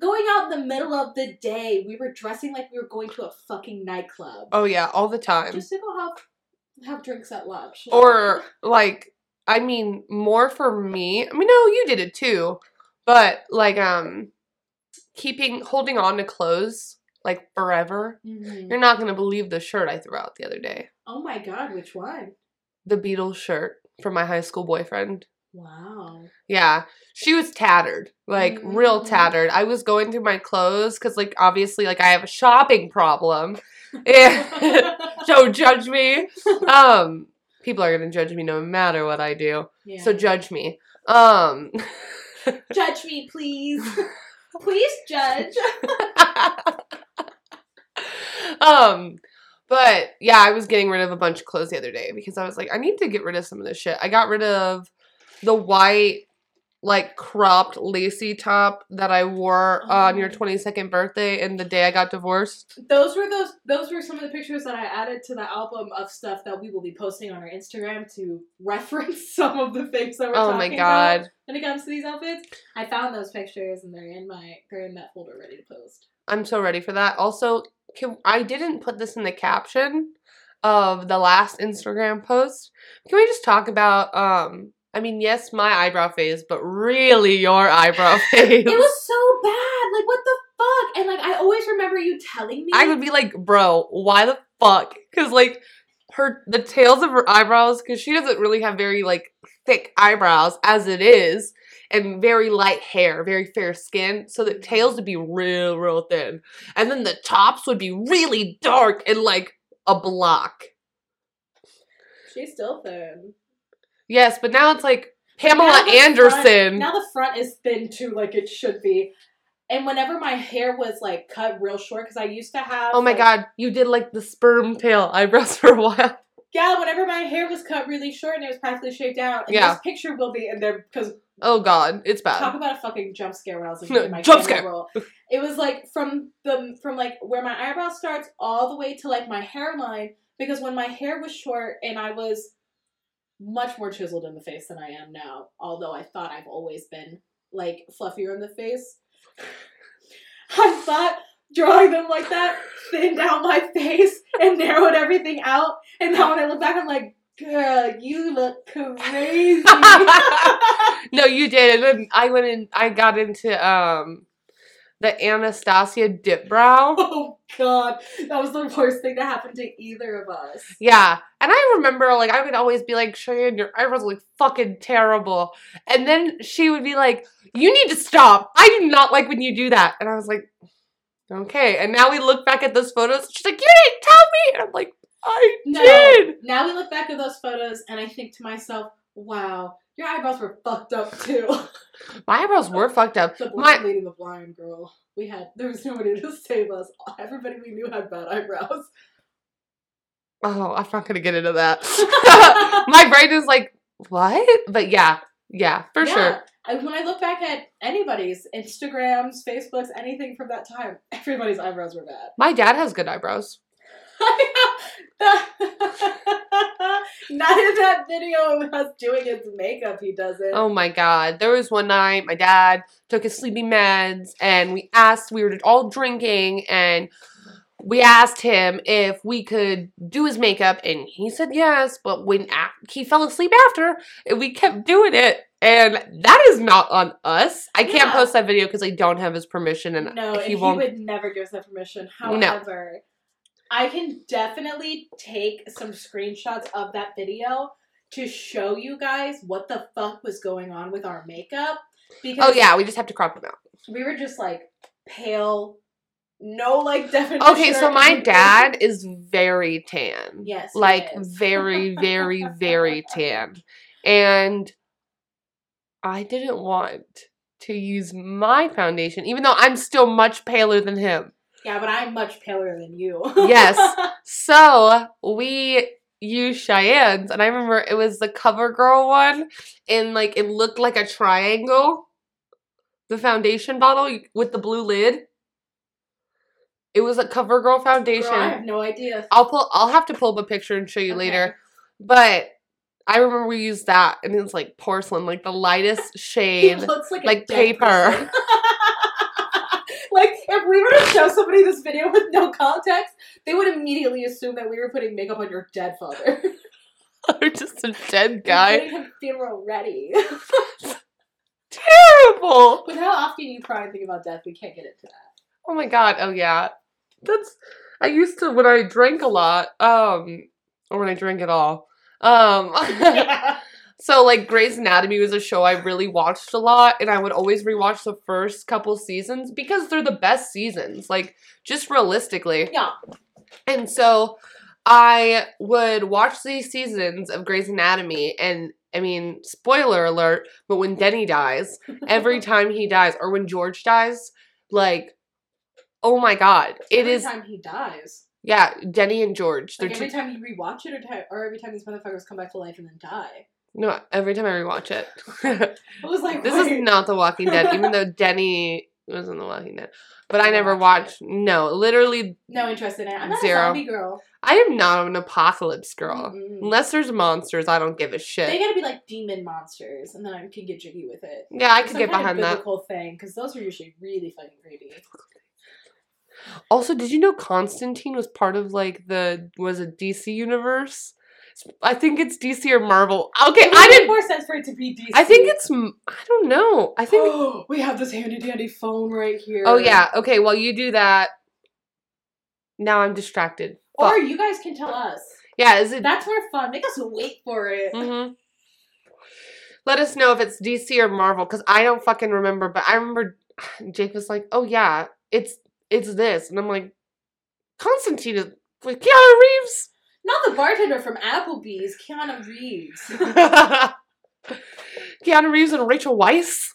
going out in the middle of the day, we were dressing like we were going to a fucking nightclub Oh, yeah, all the time. just to go have have drinks at lunch. or like i mean more for me i mean no you did it too but like um keeping holding on to clothes like forever Mhm. you're not gonna believe the shirt i threw out the other day oh my god, which one? the beatles shirt from my high school boyfriend Wow. yeah she was tattered like real Mhm. tattered i was going through my clothes because like obviously like i have a shopping problem don't judge me um people are gonna judge me no matter what i do Yeah. So judge me. Um judge me, please. please judge. Um but yeah, I was getting rid of a bunch of clothes the other day because I was like, I need to get rid of some of this shit. I got rid of the white like cropped lacy top that I wore on your Oh. 22nd birthday and the day I got divorced. Those were those. Those were some of the pictures that I added to the album of stuff that we will be posting on our Instagram to reference some of the things that we're Oh talking my about god. when it comes to these outfits. I found those pictures and they're in my they're in that folder ready to post. I'm so ready for that. Also, can, I didn't put this in the caption of the last Instagram post. Can we just talk about um I mean, yes, my eyebrow phase, but really your eyebrow phase. It was so bad. Like what the fuck? And like I always remember you telling me. I would be like, "Bro, why the fuck?" Cuz like her the tails of her eyebrows cuz she doesn't really have very like thick eyebrows as it is and very light hair, very fair skin. So the mm-hmm. tails would be real real thin. And then the tops would be really dark and like a block. She's still thin. Yes, but now it's like Pamela Now Anderson. Front, now the front is thin too, like it should be. And whenever my hair was like cut real short, because I used to have. oh my like- god, you did like the sperm tail eyebrows for a while. Yeah, whenever my hair was cut really short and it was practically shaved out. And Yeah. this picture will be in there because Oh god, it's bad. talk about a fucking jump scare when I was No, my jump scare. roll. It was like from the from like where my eyebrow starts all the way to like my hairline because when my hair was short and I was much more chiseled in the face than I am now, although I thought I've always been like fluffier in the face. I thought drawing them like that thinned out my face and narrowed everything out. And now when I look back, I'm like, girl, you look crazy. no, you did. And then I went in. I got into um the Anastasia dip brow. oh god, that was the worst thing to happen to either of us. Yeah, and I remember like I would always be like, Cheyenne, your eyebrows look fucking terrible, and then she would be like, you need to stop. I do not like when you do that, and I was like, okay. And now we look back at those photos. She's like, you didn't tell me, and I'm like, I No. did. Now we look back at those photos and I think to myself, wow, your eyebrows were fucked up too. My eyebrows were fucked up. the My blind leading the blind girl. We had there was nobody to save us. Everybody we knew had bad eyebrows. oh, I'm not gonna get into that. My brain is like, what? But yeah, yeah, for Yeah. sure. When I look back at anybody's Instagrams, Facebooks, anything from that time, everybody's eyebrows were bad. My dad has good eyebrows. Not in that video of us doing his makeup, he doesn't. Oh my god. There was one night my dad took his sleeping meds and we asked, we were all drinking and we asked him if we could do his makeup and he said yes, but when a- he fell asleep after, we kept doing it. And that is not on us. I can't Yeah. post that video because I don't have his permission and No, and he he, won't. would never give us that permission. However, I can definitely take some screenshots of that video to show you guys what the fuck was going on with our makeup. Because oh yeah, we just have to crop them out. we were just like pale, no like definition. Okay, so my anything. dad is very tan. Yes, like very, very, very tan. And I didn't want to use my foundation, even though I'm still much paler than him. Yeah, but I'm much paler than you. Yes. So we used Cheyenne's, and I remember it was the CoverGirl one, and like it looked like a triangle. The foundation bottle with the blue lid. It was a CoverGirl foundation. Girl, I have no idea. I'll pull. I'll have to pull up a picture and show you Okay. later. But I remember we used that, and it's like porcelain, like the lightest shade. looks like like paper. if we were to show somebody this video with no context, they would immediately assume that we were putting makeup on your dead father. or just a dead We're guy. getting him funeral ready. Terrible. With how often do you cry and think about death, we can't get into that. Oh my god. Oh yeah. That's. I used to when I drank a lot. Um, or when I drank at all. Um. So like Grey's Anatomy was a show I really watched a lot and I would always rewatch the first couple seasons because they're the best seasons, like just realistically. yeah. And so I would watch these seasons of Grey's Anatomy and I mean, spoiler alert, but when Denny dies, every time he dies or when George dies, like oh my god, it every is time he dies. yeah, Denny and George. Like every two, time you rewatch it, or, ti- or every time these motherfuckers come back to life and then die. No, every time I rewatch it. I was like, This is not The Walking Dead, even though Denny was in The Walking Dead. But I I never watched watched. No, literally, no interest in it. I'm not Zero. a zombie girl. I am not an apocalypse girl. Mm-mm. Unless there's monsters, I don't give a shit. They gotta be like demon monsters, and then I can get jiggy with it. Yeah, I could get behind that. biblical thing, because those are usually really fucking creepy. Also, did you know Constantine was part of like the was it DC universe? I think it's DC or Marvel. Okay, It I didn't. more sense for it to be DC. I think it's. I don't know. I think. Oh, we have this handy dandy phone right here. Oh yeah. Okay. Well, you do that. Now I'm distracted. Or Fuck. you guys can tell us. Yeah. Is it? That's more fun. Make us wait for it. Mm-hmm. Let us know if it's DC or Marvel, because I don't fucking remember. But I remember Jake was like, "Oh yeah, it's it's this," and I'm like, "Constantine is with Keanu Reeves." Not the bartender from Applebee's, Keanu Reeves. Keanu Reeves and Rachel Weisz.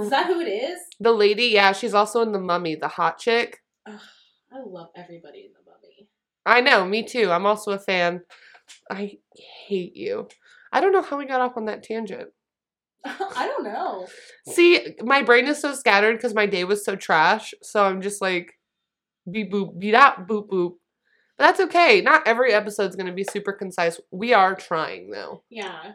Is that who it is? The lady, yeah, she's also in The Mummy, the hot chick. Ugh, I love everybody in the mummy. I know, me too. I'm also a fan. I hate you. I don't know how we got off on that tangent. I don't know. See, my brain is so scattered because my day was so trash. So I'm just like, beep boop, beat out, boop boop. But that's okay. Not every episode's going to be super concise. We are trying though. Yeah.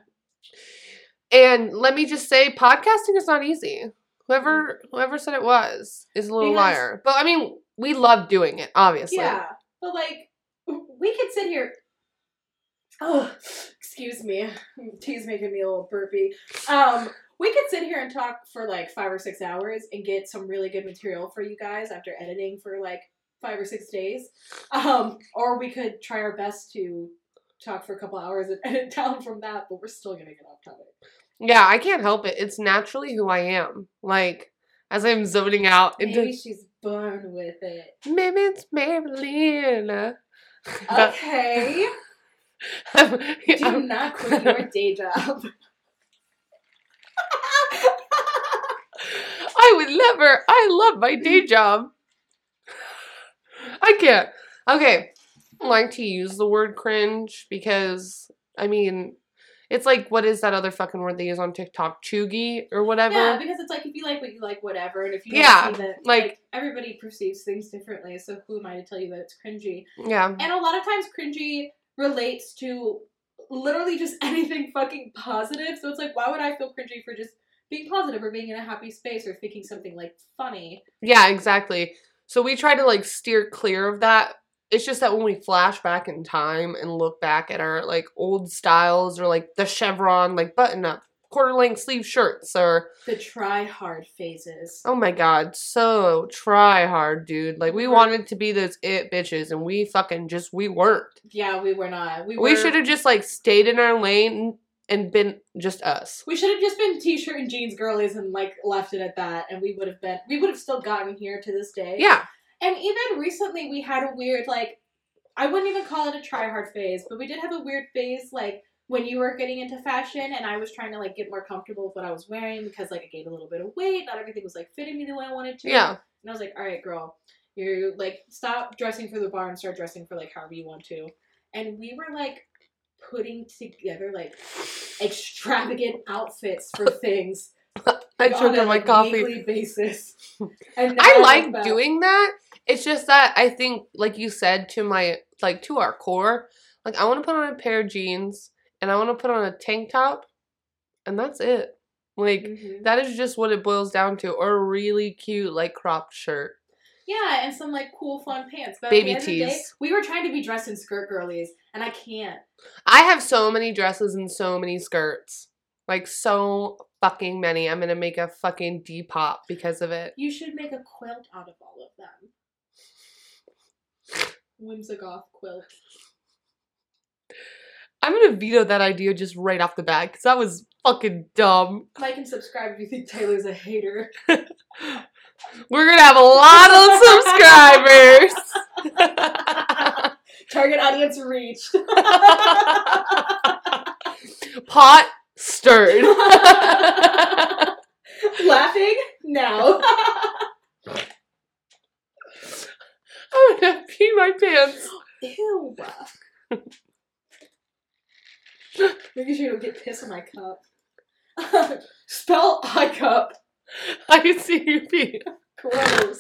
And let me just say, podcasting is not easy. Whoever whoever said it was is a little Because- liar. But I mean, we love doing it, obviously. Yeah. But like, we could sit here. Oh, excuse me. Tea's making me a little burpy. Um, we could sit here and talk for like five or six hours and get some really good material for you guys after editing for like five or six days. Um, or we could try our best to talk for a couple hours and edit down from that, but we're still gonna get off topic. Yeah, I can't help it. It's naturally who I am. Like, as I'm zoning out into Maybe she's born with it. Maybe it's Marilyn. Okay. Do not quit your day job. I would never. I love my day job. I can't. Okay. I like to use the word cringe because, I mean, it's like, what is that other fucking word they use on TikTok? Cheugy or whatever? Yeah, because it's like if you like what you like, whatever, and if you don't Yeah, see that, like- like, everybody perceives things differently. So who am I to tell you that it's cringy? Yeah. And a lot of times, cringy relates to literally just anything fucking positive. So it's like, why would I feel cringy for just being positive or being in a happy space or thinking something like funny? Yeah, exactly. So we try to like steer clear of that. It's just that when we flash back in time and look back at our like old styles or like the chevron, like button up, quarter length sleeve shirts or The try hard phases. oh my god, so try hard, dude. Like we wanted to be those it bitches and we fucking just we weren't. Yeah, we were not. We, We were, should have just like stayed in our lane and been just us. We should have just been t-shirt and jeans girlies and like left it at that, and we would have been. We would have still gotten here to this day. Yeah. And even recently, we had a weird, like, I wouldn't even call it a try hard phase, but we did have a weird phase, like, when you were getting into fashion and I was trying to, like, get more comfortable with what I was wearing because, like, I gained a little bit of weight. Not everything was, like, fitting me the way I wanted to. Yeah. And I was like, all right, girl, you, like, stop dressing for the bar and start dressing for, like, however you want to. And we were, like, putting together, like, extravagant outfits for things. I like, choked on my coffee. basis. And I like back- doing that. It's just that I think, like you said, to my like to our core, like I want to put on a pair of jeans and I want to put on a tank top, and that's it. Like Mhm. that is just what it boils down to, or a really cute like cropped shirt. Yeah, and some like cool fun pants. But Baby at the end of the day, tees. we were trying to be dressed in skirt girlies, and I can't. I have so many dresses and so many skirts, like so fucking many. I'm gonna make a fucking Depop because of it. You should make a quilt out of all of them. Whimsigoth quilt. I'm gonna veto that idea just right off the bat because that was fucking dumb. Like and subscribe if you think Taylor's a hater. We're gonna have a lot of subscribers. Target audience reached. Pot stirred. Laughing now. I'm gonna pee my pants. Ew. Making sure you don't get piss in my cup. Spell I cup. I can see you pee. Gross.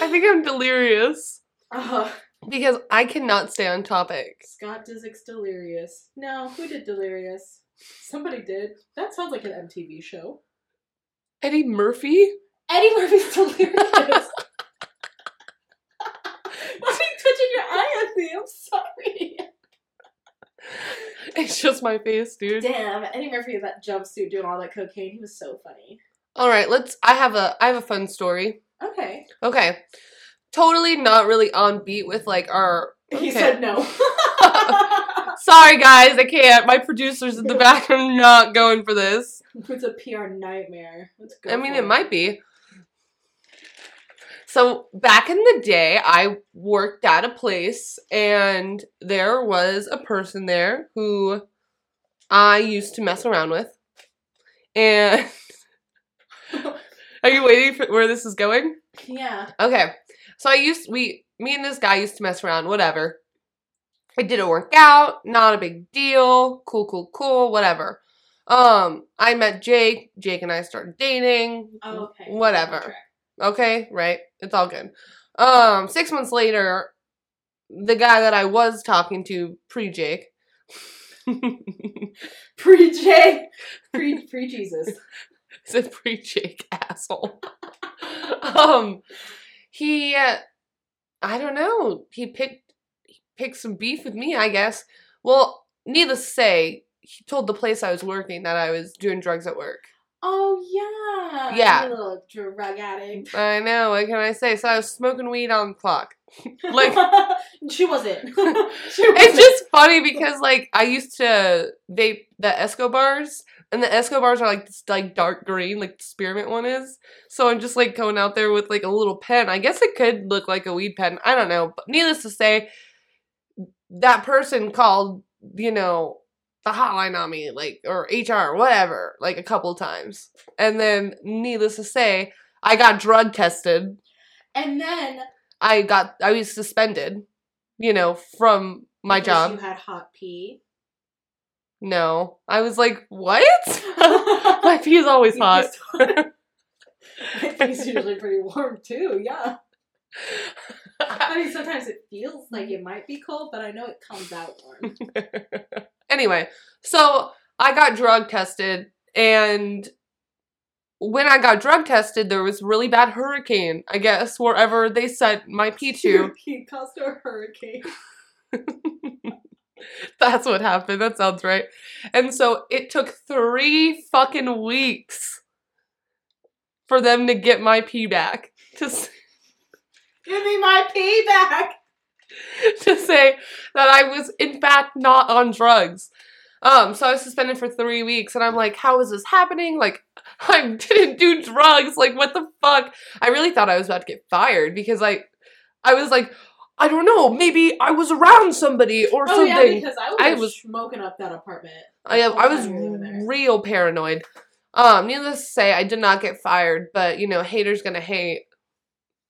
I think I'm delirious Uh, because I cannot stay on topic. Scott Disick's Delirious. No, who did Delirious? Somebody did. That sounds like an MTV show. Eddie Murphy? Eddie Murphy's Delirious. Why are you touching your eye at me? I'm sorry. It's just my face, dude. Damn, Eddie Murphy in that jumpsuit doing all that cocaine. He was so funny. All right, let's. I have a. I have a fun story. Okay. Okay, totally not really on beat with like our. He said no. Sorry, guys, I can't. My producers in the back are not going for this. it's a PR nightmare. Let's go. I mean, it might be. So back in the day, I worked at a place and there was a person there who I used to mess around with. And are you waiting for where this is going? Yeah. Okay. So I used we me and this guy used to mess around, whatever. It didn't work out, not a big deal. Cool, cool, cool, whatever. Um, I met Jake. Jake and I started dating. Oh, okay. Whatever. Okay, right? It's all good. Um, six months later, the guy that I was talking to pre Jake. pre Jake. Pre pre Jesus. It's a pre Jake asshole. um, he, uh, I don't know. He picked he picked some beef with me, I guess. Well, needless to say, he told the place I was working that I was doing drugs at work. Oh yeah. Yeah. You little drug addict. I know. What can I say? So I was smoking weed on the clock. Like she wasn't. she it's wasn't. just funny because like I used to vape the Escobars, and the Escobars are like this like dark green, like the spearmint one is. So I'm just like going out there with like a little pen. I guess it could look like a weed pen. I don't know. But needless to say, that person called, you know, the hotline on me, like or HR, whatever, like a couple times. And then needless to say, I got drug tested. and then I got I was suspended, you know, from my job. You had hot pee. No. I was like, what? My pee is always hot. My pee's usually pretty warm too. Yeah. I mean, sometimes it feels like it might be cold, but I know it comes out warm. Anyway, so I got drug tested, and when I got drug tested, there was really bad hurricane, I guess, wherever they sent my pee to. He caused a hurricane. That's what happened. That sounds right. And so it took three fucking weeks for them to get my pee back. To, Give me my pee back. to say that I was in fact not on drugs. Um, so I was suspended for three weeks, and I'm like, how is this happening? Like, I didn't do drugs. Like, what the fuck? I really thought I was about to get fired because I, I was like, I don't know, maybe I was around somebody or Oh something. yeah, because I was, I was- smoking up that apartment. I I was time you were living there. real paranoid. Um, needless to say, I did not get fired, but you know, haters gonna hate.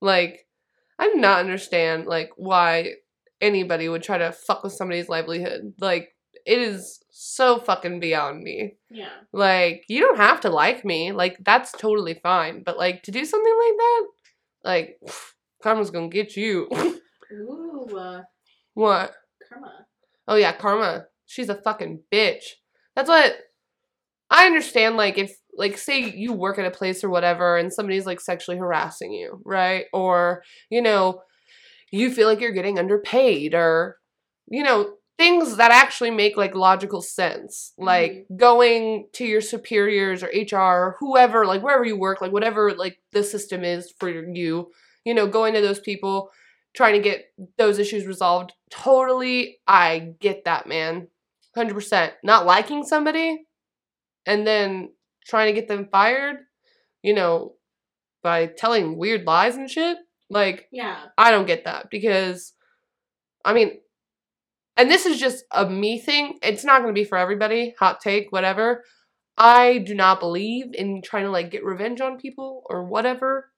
Like, I do not understand like why anybody would try to fuck with somebody's livelihood. Like, it is so fucking beyond me. Yeah. Like, you don't have to like me. Like, that's totally fine. But like to do something like that, like, karma's gonna get you. Ooh, uh, what? karma. Oh yeah, Karma. She's a fucking bitch. That's what I understand. Like if like say you work at a place or whatever, and somebody's like sexually harassing you, right? Or you know, you feel like you're getting underpaid, or you know things that actually make like logical sense like mm-hmm. going to your superiors or hr or whoever like wherever you work like whatever like the system is for you you know going to those people trying to get those issues resolved. Totally, I get that, man. 100%. Not liking somebody and then trying to get them fired, you know, by telling weird lies and shit. Like, Yeah. I don't get that because, I mean, and this is just a me thing. It's not going to be for everybody. Hot take, whatever. I do not believe in trying to like get revenge on people or whatever.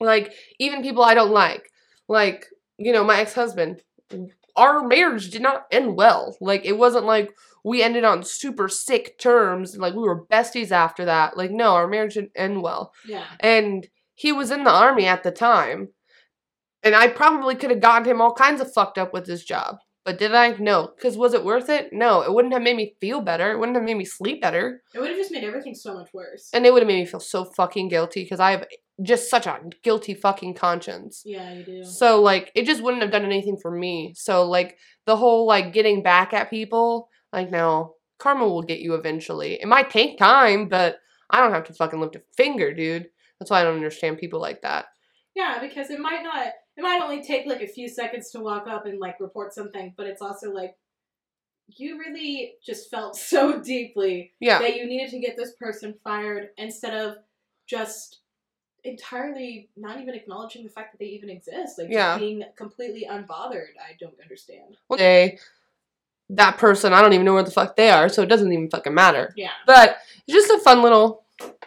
Like, even people I don't like. Like, you know, my ex husband. Our marriage did not end well. Like, it wasn't like we ended on super sick terms. Like, we were besties after that. Like, no, our marriage didn't end well Yeah. and he was in the army at the time and i probably could have gotten him all kinds of fucked up with his job but did i no because was it worth it no it wouldn't have made me feel better it wouldn't have made me sleep better It would have just made everything so much worse. and it would have made me feel so fucking guilty because i have just such a guilty fucking conscience yeah, you do. so like it just wouldn't have done anything for me so like the whole like getting back at people like no karma will get you eventually it might take time but i don't have to fucking lift a finger dude that's why i don't understand people like that Yeah, because it might not. It might only take like a few seconds to walk up and like report something, but it's also like you really just felt so deeply yeah that you needed to get this person fired instead of just entirely not even acknowledging the fact that they even exist. Like, just Yeah. being completely unbothered. I don't understand. One day, that person, I don't even know where the fuck they are, so it doesn't even fucking matter. Yeah. But it's just a fun little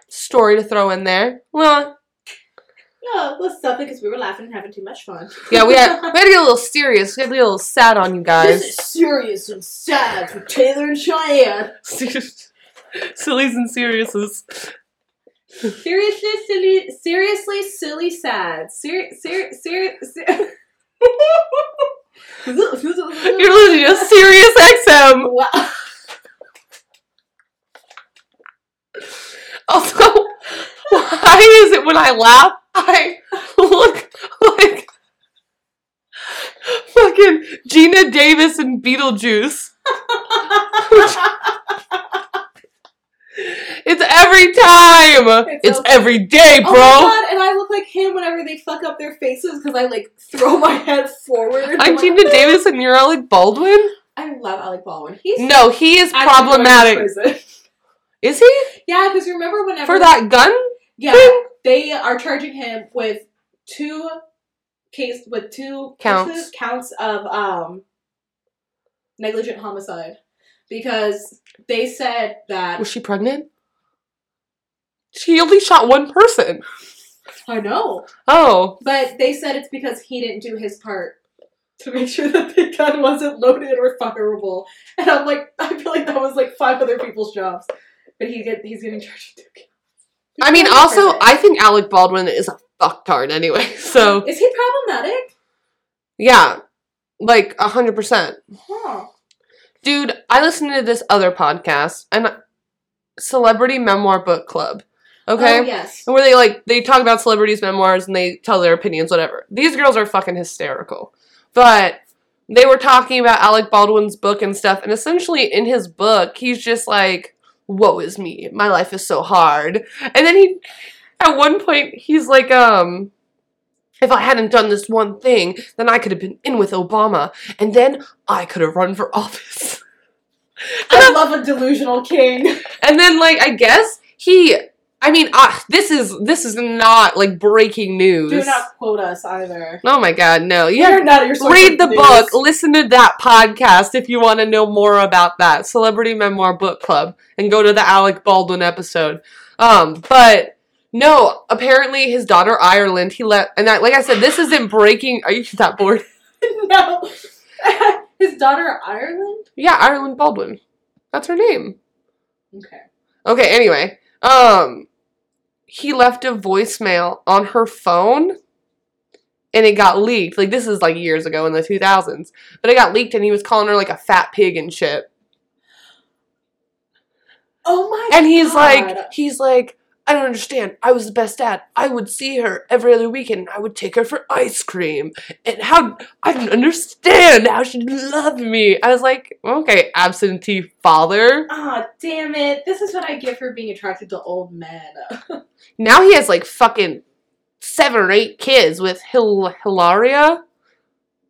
story to throw in there. Well, No, it was something because we were laughing and having too much fun. yeah, we had, we had to get a little serious. We had to get a little sad on you guys. This is serious and sad for Taylor and Cheyenne. Sillies and seriouses. Seriously, silly, seriously, silly, sad. Ser, ser, ser, ser- You're listening to Sirius XM. Wow. Also, why is it when I laugh, I look like fucking Geena Davis and Beetlejuice? It's every time. It's It's, so- every day, Oh bro. my god, and I look like him whenever they fuck up their faces because I like throw my head forward. I'm Geena Davis and you're Alec Baldwin? I love Alec Baldwin. He's No, he is actually going to problematic. Is he? Yeah, because remember whenever For that gun? Yeah, thing? they are charging him with two case with two Counts. cases- counts of um negligent homicide because they said that Was she pregnant? She only shot one person. I know, Oh. but they said it's because he didn't do his part to make sure that the gun wasn't loaded or fireable. And I'm like, I feel like that was like five other people's jobs, but he get he's getting charged with two. I mean, also. I think Alec Baldwin is a fucktard anyway. So, is he problematic? yeah. Like, 100%. Huh. Dude, I listened to this other podcast, and Celebrity Memoir Book Club. Okay? Oh yes. And where they like they talk about celebrities' memoirs and they tell their opinions, whatever. These girls are fucking hysterical. But they were talking about Alec Baldwin's book and stuff, and essentially in his book, he's just like, Woe is me. My life is so hard. And then he at one point he's like, um, if I hadn't done this one thing, then I could have been in with Obama, and then I could have run for office. I love a delusional king. And then, like, I guess he. I mean, uh, this is this is not like breaking news. Do not quote us either. Oh my god, no! You You're not your read the news. book, listen to that podcast if you want to know more about that Celebrity Memoir Book Club, and go to the Alec Baldwin episode. Um, but no, apparently his daughter Ireland, he let, and I, like I said, this isn't breaking. Are you that bored? no. His daughter Ireland? Yeah, Ireland Baldwin. That's her name. Okay. Okay, anyway. Um he left a voicemail on her phone and it got leaked. Like this is like years ago in the 2000s. But it got leaked and he was calling her like a fat pig and shit. Oh my And he's God. like he's like I don't understand. I was the best dad. I would see her every other weekend. I would take her for ice cream. And how I don't understand how she'd love me. I was like, okay, absentee father. Ah, damn it. This is what I get for being attracted to old men. Now he has like fucking seven or eight kids with Hil- Hilaria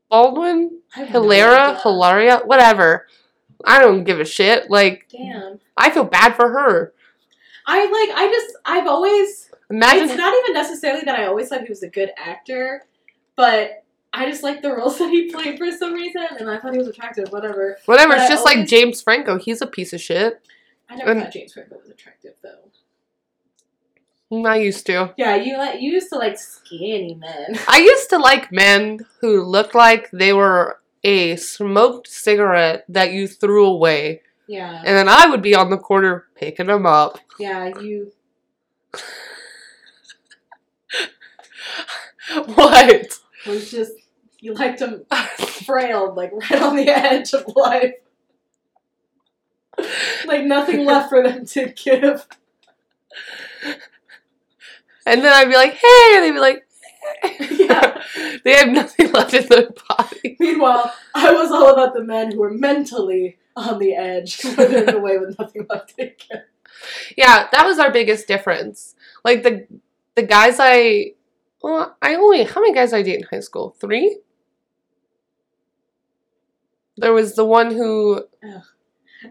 Baldwin, no Hilaria, whatever. I don't give a shit. Like Damn. I feel bad for her. I like I just I've always Imagine it's not even necessarily that I always thought he was a good actor, but I just like the roles that he played for some reason and I thought he was attractive, whatever. whatever. but It's I just like James Franco. He's a piece of shit. I never And- thought James Franco was attractive though. Mm, I used to. Yeah, you like you used to like skinny men. I used to like men who looked like they were a smoked cigarette that you threw away, Yeah. and then I would be on the corner picking them up. Yeah, you What? was just you liked them frail, like right on the edge of life. Like nothing left for them to give. And then I'd be like, hey, and they'd be like, Yeah. they have nothing left in their body. Meanwhile, I was all about the men who were mentally on the edge, away with nothing left to give. Yeah, that was our biggest difference. Like the the guys I well, I only how many guys I date in high school? Three? There was the one who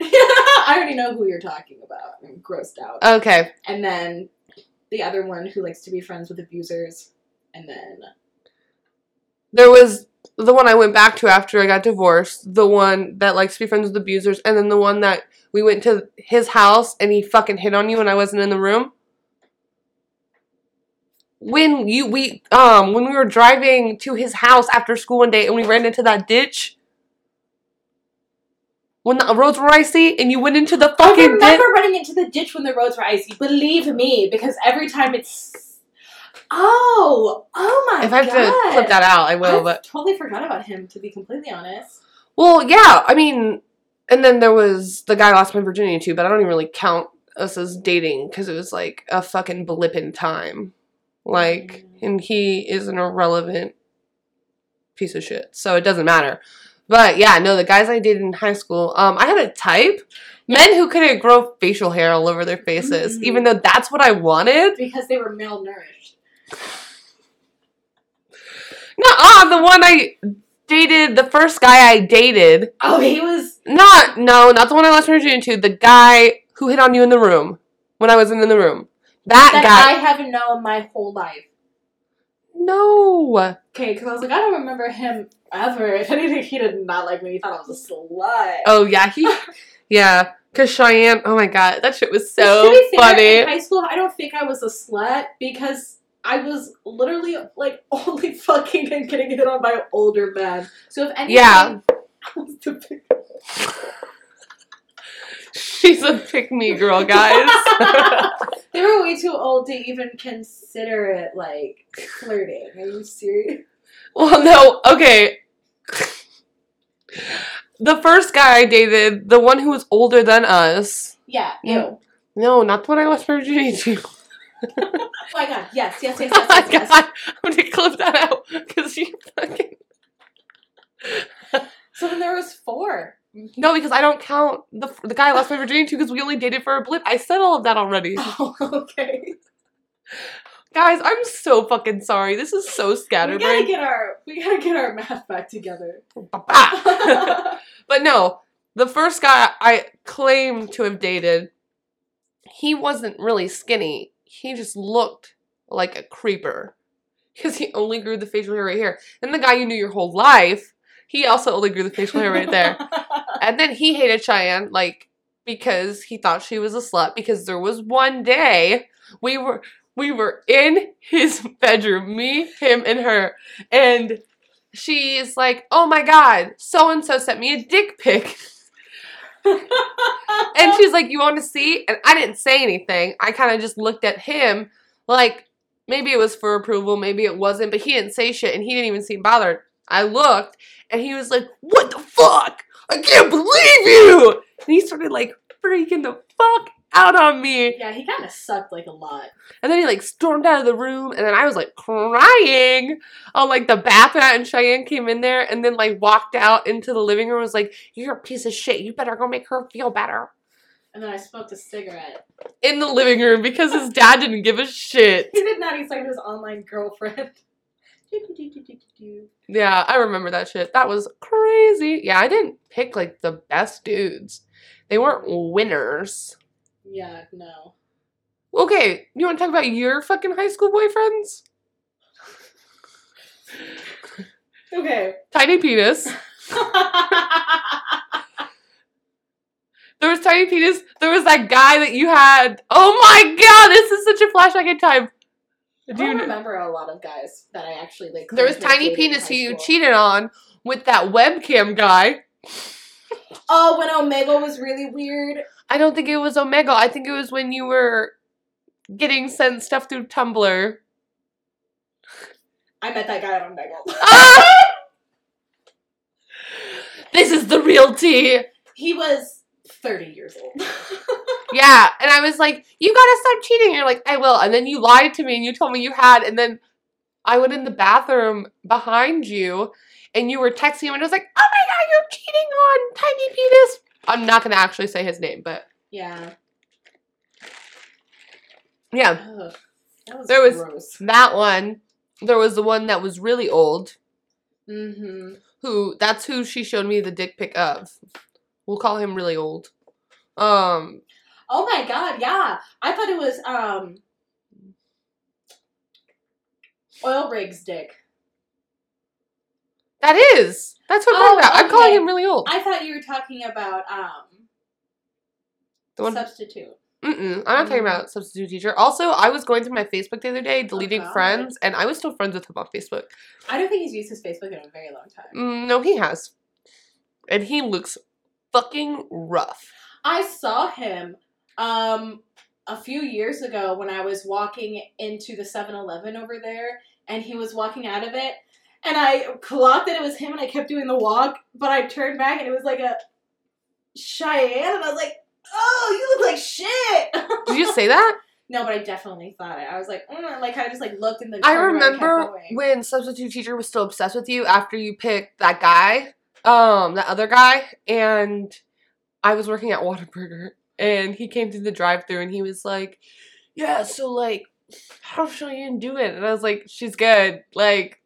I already know who you're talking about. I'm grossed out. okay. And then the other one who likes to be friends with abusers, and then There was the one I went back to after I got divorced, the one that likes to be friends with abusers, and then the one that we went to his house and he fucking hit on you when I wasn't in the room. When you we um when we were driving to his house after school one day and we ran into that ditch. When the roads were icy and you went into the fucking ditch. I remember running into the ditch when the roads were icy. Believe me, because every time it's oh oh my god. If I have god, to clip that out, I will. I But totally forgot about him. To be completely honest, Well, yeah, I mean, and then there was the guy I lost my virginity to, but I don't even really count us as dating because it was like a fucking blip in time. Like, mm. and he is an irrelevant piece of shit, so it doesn't matter. But yeah, no, the guys I dated in high school, um, I had a type. Men who couldn't grow facial hair all over their faces, Mhm. even though that's what I wanted. because they were malnourished. Nuh-uh, the one I dated, the first guy I dated, Oh, he was. Not no, not the one I lost my virginity to. The guy who hit on you in the room when I wasn't in the room. That, That guy. I haven't known my whole life. no. Okay, because I was like, I don't remember him ever. If anything, he did not like me. He thought I was a slut. Oh yeah, he. yeah, cause Cheyenne. Oh my god, that shit was so to be fair, funny. In high school, I don't think I was a slut because I was literally like only fucking and getting hit on by older men. So if anything, Yeah. I was the big- She's a pick me girl, guys. they were way too old to even consider it like flirting. Are you serious? Well, no, okay. The first guy I dated, the one who was older than us. Yeah. Ew. No, not the one I lost my virginity to. Oh my god. Yes. Yes. Yes. Oh Yes. my Yes. yes. Oh god, I'm gonna clip that out because you fucking. So then there was four. No, because I don't count the the guy I lost my virginity to because we only dated for a blip. I said all of that already. Oh, okay. Guys, I'm so fucking sorry. This is so scattered. We gotta get our we gotta get our math back together. But no, the first guy I claim to have dated, he wasn't really skinny. He just looked like a creeper because he only grew the facial hair right here. And the guy you knew your whole life, he also only grew the facial hair right there. And then he hated Cheyenne, like, because he thought she was a slut. Because there was one day we were we were in his bedroom, me, him, and her, and she's like, "Oh my god, so and so sent me a dick pic," and she's like, "You want to see?" And I didn't say anything. I kind of just looked at him, like maybe it was for approval, maybe it wasn't, but he didn't say shit, and he didn't even seem bothered. I looked, and he was like, "What the fuck? I can't believe you!" And he started like freaking the fuck out on me. yeah, he kind of sucked like a lot. And then he like stormed out of the room, and then I was like crying on like the bathroom. And Cheyenne came in there, and then like walked out into the living room. and Was like, "You're a piece of shit. You better go make her feel better." And then I smoked a cigarette. In the living room because his dad didn't give a shit. He did not. He's like his online girlfriend. Yeah, I remember that shit. That was crazy. Yeah, I didn't pick like the best dudes. They weren't winners. Yeah, no. Okay, you want to talk about your fucking high school boyfriends? Okay. Tiny penis. There was tiny penis. There was that guy that you had. Oh my god, this is such a flashback in time. I Do you don't remember a lot of guys that I actually like. There was claimed to have tiny penis who you cheated on with that webcam guy. Oh, when Omegle was really weird. I don't think it was Omegle. I think it was when you were getting sent stuff through Tumblr. I met that guy on Omegle. Ah! this is the real tea. he was thirty years old. Yeah, and I was like, "You gotta stop cheating." You're like, "I will," and then you lied to me and you told me you had, and then I went in the bathroom behind you, and you were texting him, and I was like, "Oh my god, you're cheating on Tiny Penis." I'm not gonna actually say his name, but yeah. yeah, Ugh, that was There was- gross. that one. There was the one that was really old. Mm-hmm. Who? That's who she showed me the dick pic of. We'll call him really old. Um, Oh my god, yeah. I thought it was um Oil rigs dick. That is. That's what I'm Oh, talking about. I'm calling him really old. I thought you were talking about um The one. substitute. Mm-mm, I'm not talking Mm. about substitute teacher. Also, I was going through my Facebook the other day, deleting God. friends, and I was still friends with him on Facebook. I don't think he's used his Facebook in a very long time. Mm, no, he has, and he looks fucking rough. I saw him um a few years ago when I was walking into the 7-Eleven over there and he was walking out of it and I clocked that it was him and I kept doing the walk, but I turned back and it was like a Cheyenne and I was like, "Oh, you look like shit." Did you say that? no, but I definitely thought it. I was like, mm, like I just like looked in the I turned and kept remember when substitute teacher was still obsessed with you after you picked that guy, um, that other guy, and I was working at Whataburger, and he came through the drive-through, and he was like, "Yeah, so like, how's Cheyenne doing?" And I was like, "She's good." Like,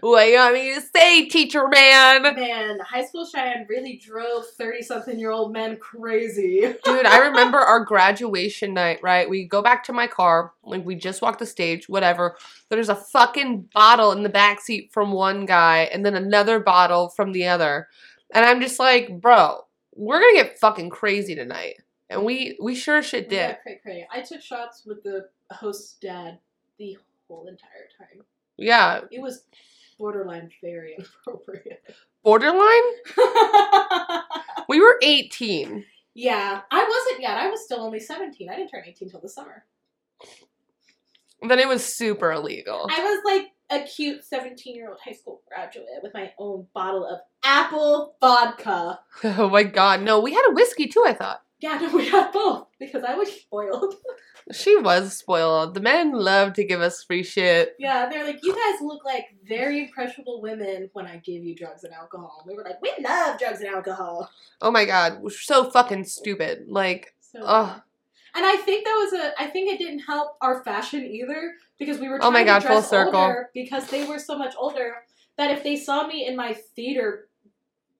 what you want me to say, teacher man? Man, high school Cheyenne really drove 30 something year old men crazy. Dude, I remember our graduation night, right? We go back to my car, like we just walked the stage, whatever. There's a fucking bottle in the back seat from one guy and then another bottle from the other. And I'm just like, bro, we're gonna get fucking crazy tonight. And we we sure shit did. Yeah, cray cray. I took shots with the host's dad the whole entire time. Yeah. It was borderline very inappropriate. Borderline? We were 18. yeah, I wasn't yet. I was still only 17. I didn't turn 18 till the summer. Then it was super illegal. I was like a cute 17 year old high school graduate with my own bottle of apple vodka. Oh my god. No, we had a whiskey too, I thought. Yeah, no, we had both because I was spoiled. She was spoiled. The men love to give us free shit. Yeah, they're like, you guys look like very impressionable women when I give you drugs and alcohol. And we were like, we love drugs and alcohol. Oh my god, we're so fucking stupid. Like, So, ugh. and I think that was a. I think it didn't help our fashion either because we were. Oh my trying God, to full dress circle. older because they were so much older that if they saw me in my theater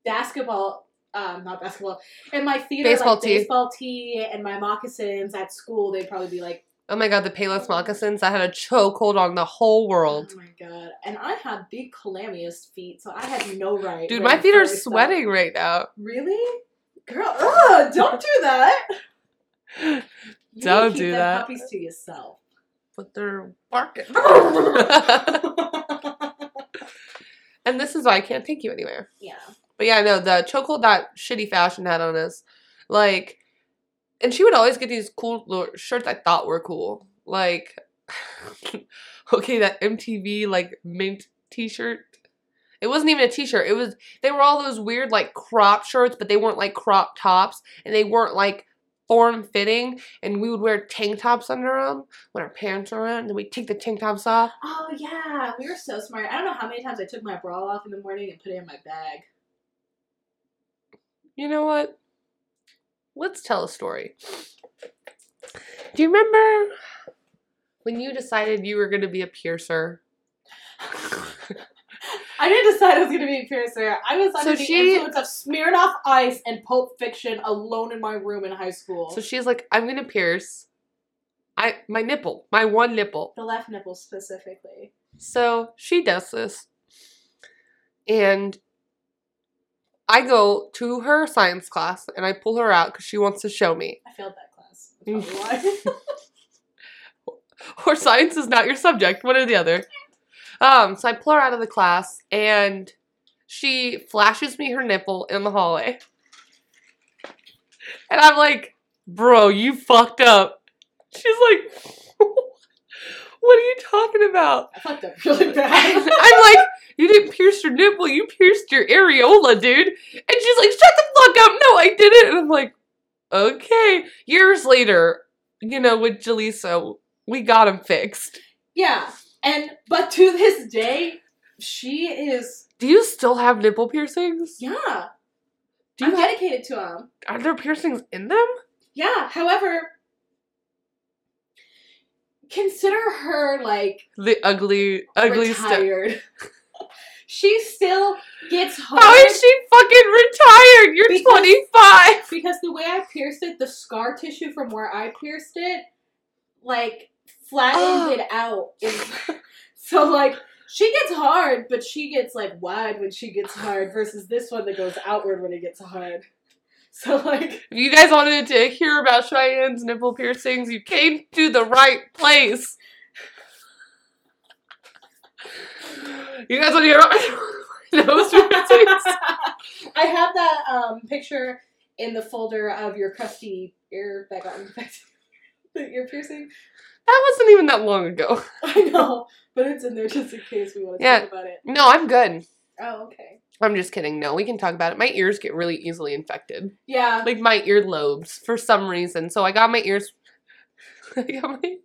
basketball. Um, not basketball. and my theater, Baseball like tee. baseball tee and my moccasins at school, they'd probably be like, oh my god, the Payless moccasins, I had a chokehold on the whole world. "Oh my god!" And I had big calamitous feet, so I had no right. Dude, my feet are sweating right now. Really, girl? Ugh, don't do that. Don't do that. Puppies to yourself. But they're barking. and this is why I can't take you anywhere. yeah. But yeah, no, the chokehold that shitty fashion had on us, like, and she would always get these cool shirts I thought were cool, like, okay, that MTV like mint T-shirt. It wasn't even a T-shirt. It was they were all those weird like crop shirts, but they weren't like crop tops, and they weren't like form fitting. And we would wear tank tops under them when our parents were around, and then we'd take the tank tops off. Oh yeah, we were so smart. I don't know how many times I took my bra off in the morning and put it in my bag. You know what? Let's tell a story. Do you remember when you decided you were going to be a piercer? I didn't decide I was gonna be a piercer. I was under So the she- influence of Smirnoff Ice and Pulp Fiction alone in my room in high school. So she's like, I'm going to pierce I my nipple, my one nipple. the left nipple specifically. So she does this. And I go to her science class and I pull her out because she wants to show me. I failed that class. That's why. or science is not your subject, one or the other. Um, so I pull her out of the class and she flashes me her nipple in the hallway. And I'm like, bro, you fucked up. She's like, what are you talking about? I fucked up really bad. I'm like, you didn't pierce your nipple, you pierced your areola, dude. And she's like, shut the fuck up. No, I didn't. And I'm like, okay. Years later, you know, with Jaleesa, we got him fixed. yeah, and but to this day, she is Do you still have nipple piercings? yeah. Do you I'm have, dedicated to them. are there piercings in them? Yeah. However, consider her like The ugly, ugly stuff. retired. she still gets hard How is she fucking retired? You're Because- 25. because the way I pierced it, the scar tissue from where I pierced it, like flattened Oh. it out. So like she gets hard, but she gets like wide when she gets hard versus this one that goes outward when it gets hard. So like If you guys wanted to hear about Cheyenne's nipple piercings, you came to the right place. You guys want to hear about my nose piercings? I have that um, picture in the folder of your crusty ear that got infected. The ear piercing. That wasn't even that long ago. I know, but it's in there just in case we want to Yeah. talk about it. No, I'm good. Oh, okay. I'm just kidding. No, we can talk about it. My ears get really easily infected. Yeah. Like my earlobes for some reason. So I got my ears I got my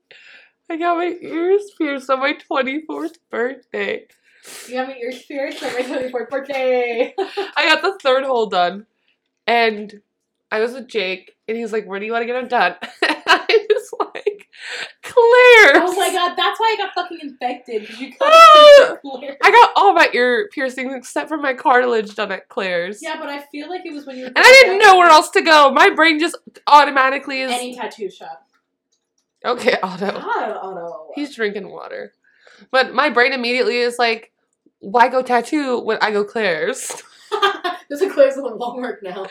I got my ears pierced on my 24th birthday. You got me ears pierced on my 24th birthday. I got the third hole done. And I was with Jake and he's like, Where do you want to get them done? I was like, Claire. oh my god, that's why I got fucking infected. you got Claire. Ah! I got all my ear piercings except for my cartilage done at Claire's. Yeah, but I feel like it was when you were. And I didn't know where else to go. My brain just automatically is Any tattoo shop. Okay, Otto. God, Otto. He's drinking water. But my brain immediately is like, why go tattoo when I go Claire's? There's a Claire's in the Walmart now.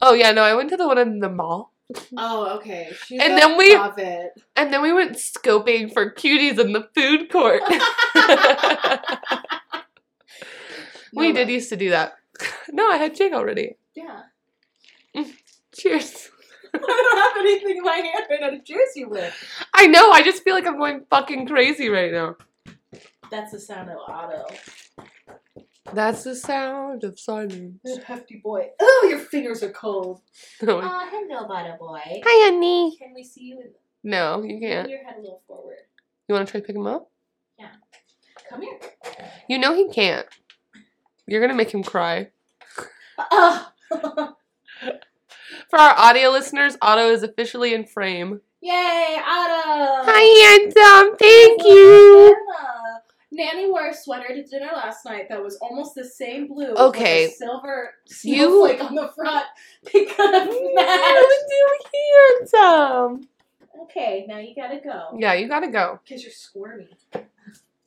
Oh yeah, no, I went to the one in the mall. Oh, okay. She's And then we- prophet. And then we went scoping for cuties in the food court. we No, did used to do that. No, I had Jake already. Yeah. Mm, cheers. I don't have anything in my hand right now to cheers you with. I know, I just feel like I'm going fucking crazy right now. That's the sound of Otto. That's the sound of silence. Hefty boy. Oh, your fingers are cold. No. Uh, hello, Otto boy. Hi, honey. Can we see you in No, you can't. your head a little forward. You want to try to pick him up? Yeah. Come here. You know he can't. You're gonna make him cry. Uh, For our audio listeners, Otto is officially in frame. Yay, Otto! Hi, handsome. Thank you. Anna. Nanny wore a sweater to dinner last night that was almost the same blue. Okay. With silver You- snowflake on the front. They could have You matched. handsome. Okay, now you gotta go. Yeah, you gotta go. Because you're squirmy.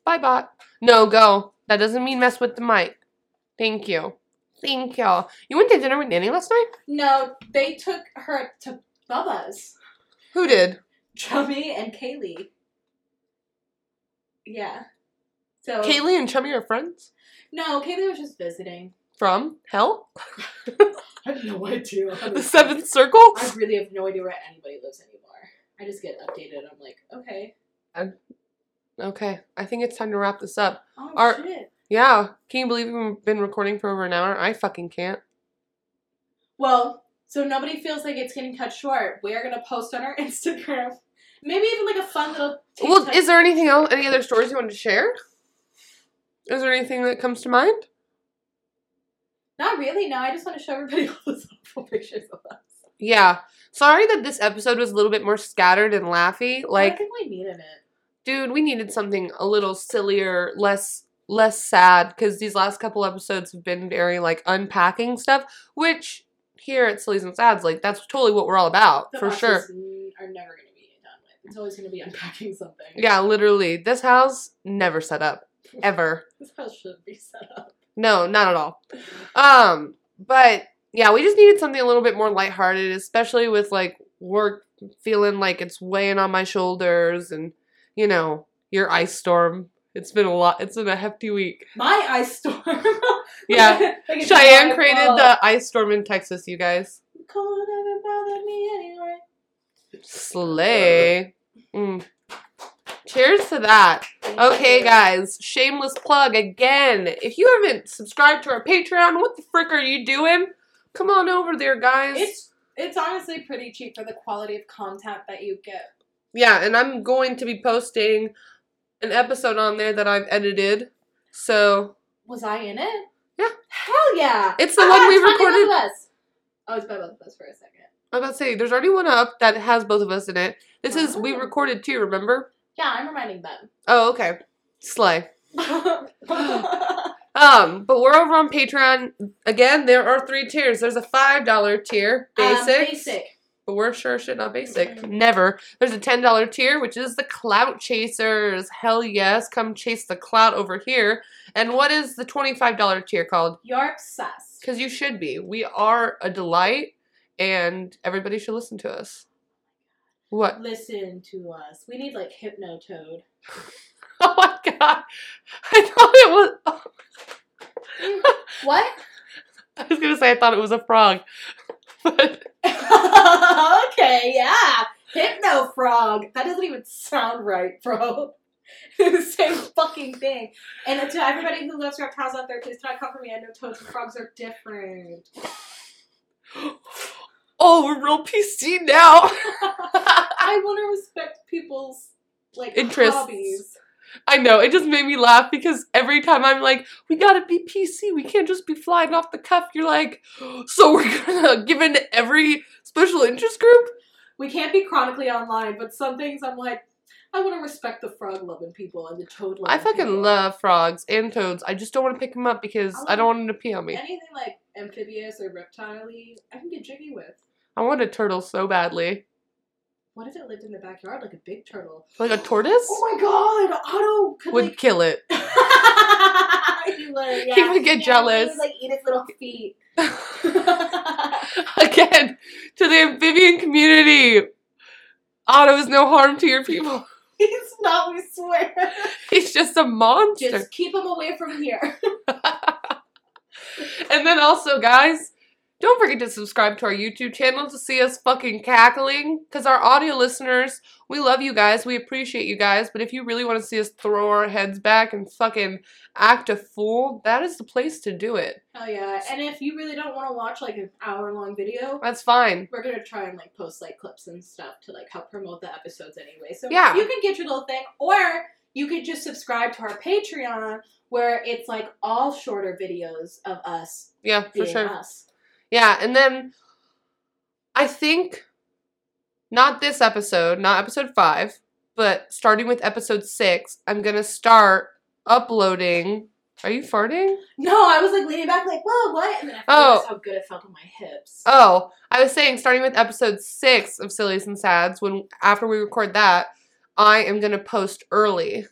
Bye, bot. No, go. That doesn't mean mess with the mic. Thank you. Thank y'all. You went to dinner with Nanny last night? No, they took her to Bubba's. Who did? Chubby and Kaylee. Yeah. So Kaylee and Chummy are friends? No, Kaylee was just visiting. From hell? I have no idea. The seventh circle? I really have no idea where anybody lives anymore. I just get updated. I'm like, okay. Okay, I think it's time to wrap this up. Oh Our- shit. Yeah, can you believe we've been recording for over an hour? I fucking can't. Well, so nobody feels like it's getting cut short. We are gonna post on our Instagram. Maybe even like a fun little. Well, is there anything else? Any other stories you wanted to share? Is there anything that comes to mind? not really. No, I just want to show everybody all those awful pictures of us. Yeah. Sorry that this episode was a little bit more scattered and laughy. Like I think we needed it. dude, we needed something a little sillier, less less sad because these last couple episodes have been very like unpacking stuff, which here at Sillies and Sads, like that's totally what we're all about The for sure. Are never gonna be done with. It's always gonna be unpacking something. Yeah, literally, this house never set up ever. This house should be set up. No, not at all. Um, but yeah, we just needed something a little bit more lighthearted, especially with like work feeling like it's weighing on my shoulders and you know, your ice storm. It's been a lot. It's been a hefty week. My ice storm. Yeah. Like Cheyenne created the ice storm in Texas, you guys. Cold bothered me anyway. Slay. Mm. Cheers to that. Okay, guys, shameless plug again. If you haven't subscribed to our Patreon, what the frick are you doing? Come on over there, guys. It's it's honestly pretty cheap for the quality of content that you get. Yeah, and I'm going to be posting an episode on there that I've edited. So, Was I in it? Yeah. Hell yeah! It's the Ah, one we recorded- both of us. Oh, it's by both of us for a second. I'm about to say, there's already one up that has both of us in it. This is, we Oh. recorded two, remember? Yeah, I'm reminding them. Oh, okay. Slay. Um, but we're over on Patreon. Again, there are three tiers. There's a $5 tier, basic. basic. but we're sure shit not basic. Never. There's a ten dollar tier, which is the clout chasers. Hell yes, come chase the clout over here. And what is the twenty five dollar tier called? You're obsessed. Because you should be. We are a delight, and everybody should listen to us. What? Listen to us. We need like Hypnotoad. Oh my god! I thought it was. Oh. What? I was gonna say I thought it was a frog, but okay, yeah. Hypno Frog. That doesn't even sound right, bro. It's the same fucking thing. And to everybody who loves reptiles out there, please do not come for me. I know toads and frogs are different. oh, we're real PC now. I want to respect people's like Interests. hobbies. I know it just made me laugh because every time I'm like, we gotta be PC. We can't just be flying off the cuff. You're like, so we're gonna give in to every special interest group. We can't be chronically online, but some things I'm like, I want to respect the frog loving people and the toad loving I fucking people. love frogs and toads. I just don't want to pick them up because I don't want them to pee on me. anything like amphibious or reptile I can get jiggy with. I want a turtle so badly, What if it lived in the backyard like a big turtle? like a tortoise Oh my god, Otto could would like kill it. he would, yeah. He would get Yeah, jealous. He would like eat its little feet. Again, to the amphibian community, Otto is no harm to your people. He's not, we swear. He's just a monster. Just keep him away from here. and then also, guys, don't forget to subscribe to our YouTube channel to see us fucking cackling. Because our audio listeners, we love you guys. We appreciate you guys. But if you really want to see us throw our heads back and fucking act a fool, that is the place to do it. Hell yeah. And if you really don't want to watch like an hour long video, That's fine. we're gonna try and like post like clips and stuff to like help promote the episodes anyway. So Yeah. you can get your little thing, or you could just subscribe to our Patreon where it's like all shorter videos of us Yeah, for sure. us. Yeah, and then I think not this episode, not episode five, but starting with episode six, I'm gonna start uploading. Are you farting? No, I was like leaning back, like, whoa, what? And then I Oh. how good it felt on my hips. Oh, I was saying starting with episode six of Sillies and Sads, when after we record that, I am gonna post early,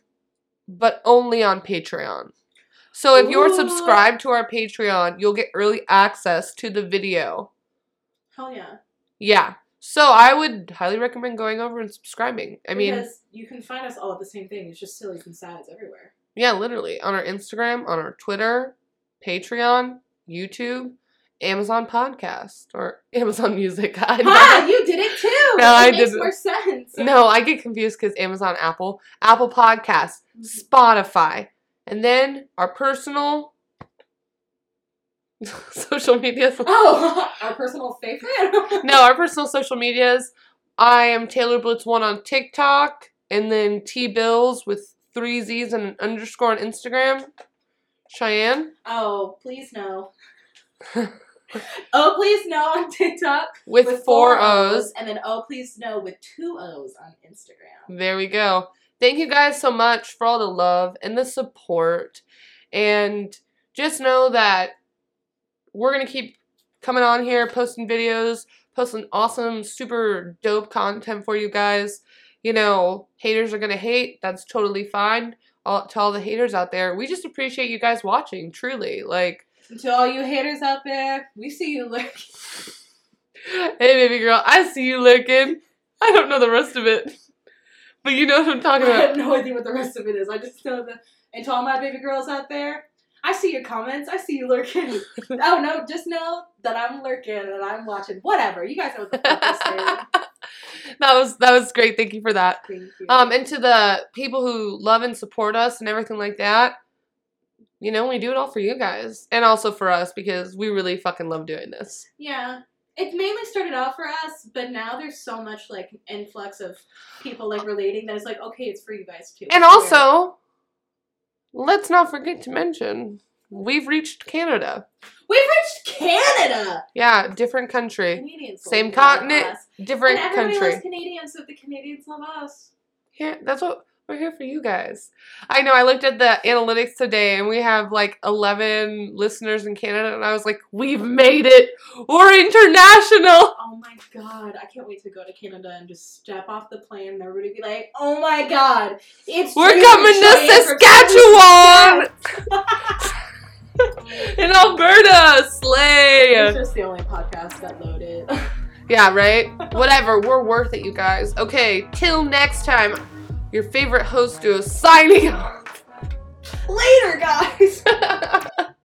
but only on Patreon. So if you're Ooh. subscribed to our Patreon, you'll get early access to the video. Hell yeah. Yeah. So I would highly recommend going over and subscribing. I mean, because you can find us all at the same thing. It's just sillies and sads everywhere. yeah, literally on our Instagram, on our Twitter, Patreon, YouTube, Amazon Podcast, or Amazon Music. I. Ah, you did it too. No, it I makes didn't. more sense. No, I get confused because Amazon, Apple, Apple Podcasts, Spotify, and then our personal social medias. Oh, our personal favorite. No, our personal social medias. I am Taylor Blitz one on TikTok, and then T Bills with three Z's and an underscore on Instagram. Cheyenne Oh, please no. oh, please no on TikTok with, four O's. and then oh, please no with two O's on Instagram. There we go. Thank you guys so much for all the love and the support. And just know that we're going to keep coming on here, posting videos, posting awesome, super dope content for you guys. You know, haters are going to hate. That's totally fine. All, to all the haters out there, we just appreciate you guys watching, truly. Like, to all you haters out there, we see you lurking. hey, baby girl, I see you lurking. I don't know the rest of it. But you know what I'm talking about. I have no idea what the rest of it is. I just know that. And to all my baby girls out there, I see your comments. I see you lurking. oh no, just know that I'm lurking and I'm watching. Whatever. You guys know what the fuck this is. that was that was great. Thank you for that. Thank you. Um, and to the people who love and support us and everything like that, you know, we do it all for you guys and also for us because we really fucking love doing this. Yeah. It mainly started out for us, but now there's so much like influx of people like relating that it's like, okay, it's for you guys too. And also, let's not forget to mention we've reached Canada. we've reached Canada. Yeah, different country, Canadians same continent, different and everybody country. loves Canadians, so the Canadians love us. Yeah, that's what We're here for you guys. I know I looked at the analytics today and we have like 11 listeners in Canada and I was like, we've made it. We're international. Oh my god, I can't wait to go to Canada and just step off the plane and everybody be like, "Oh my god, it's We're coming to Saskatchewan. in Alberta. Slay. It's just the only podcast that loaded. Yeah, right? Whatever. We're worth it, you guys. Okay, till next time, your favorite host duo signing off. Later, guys.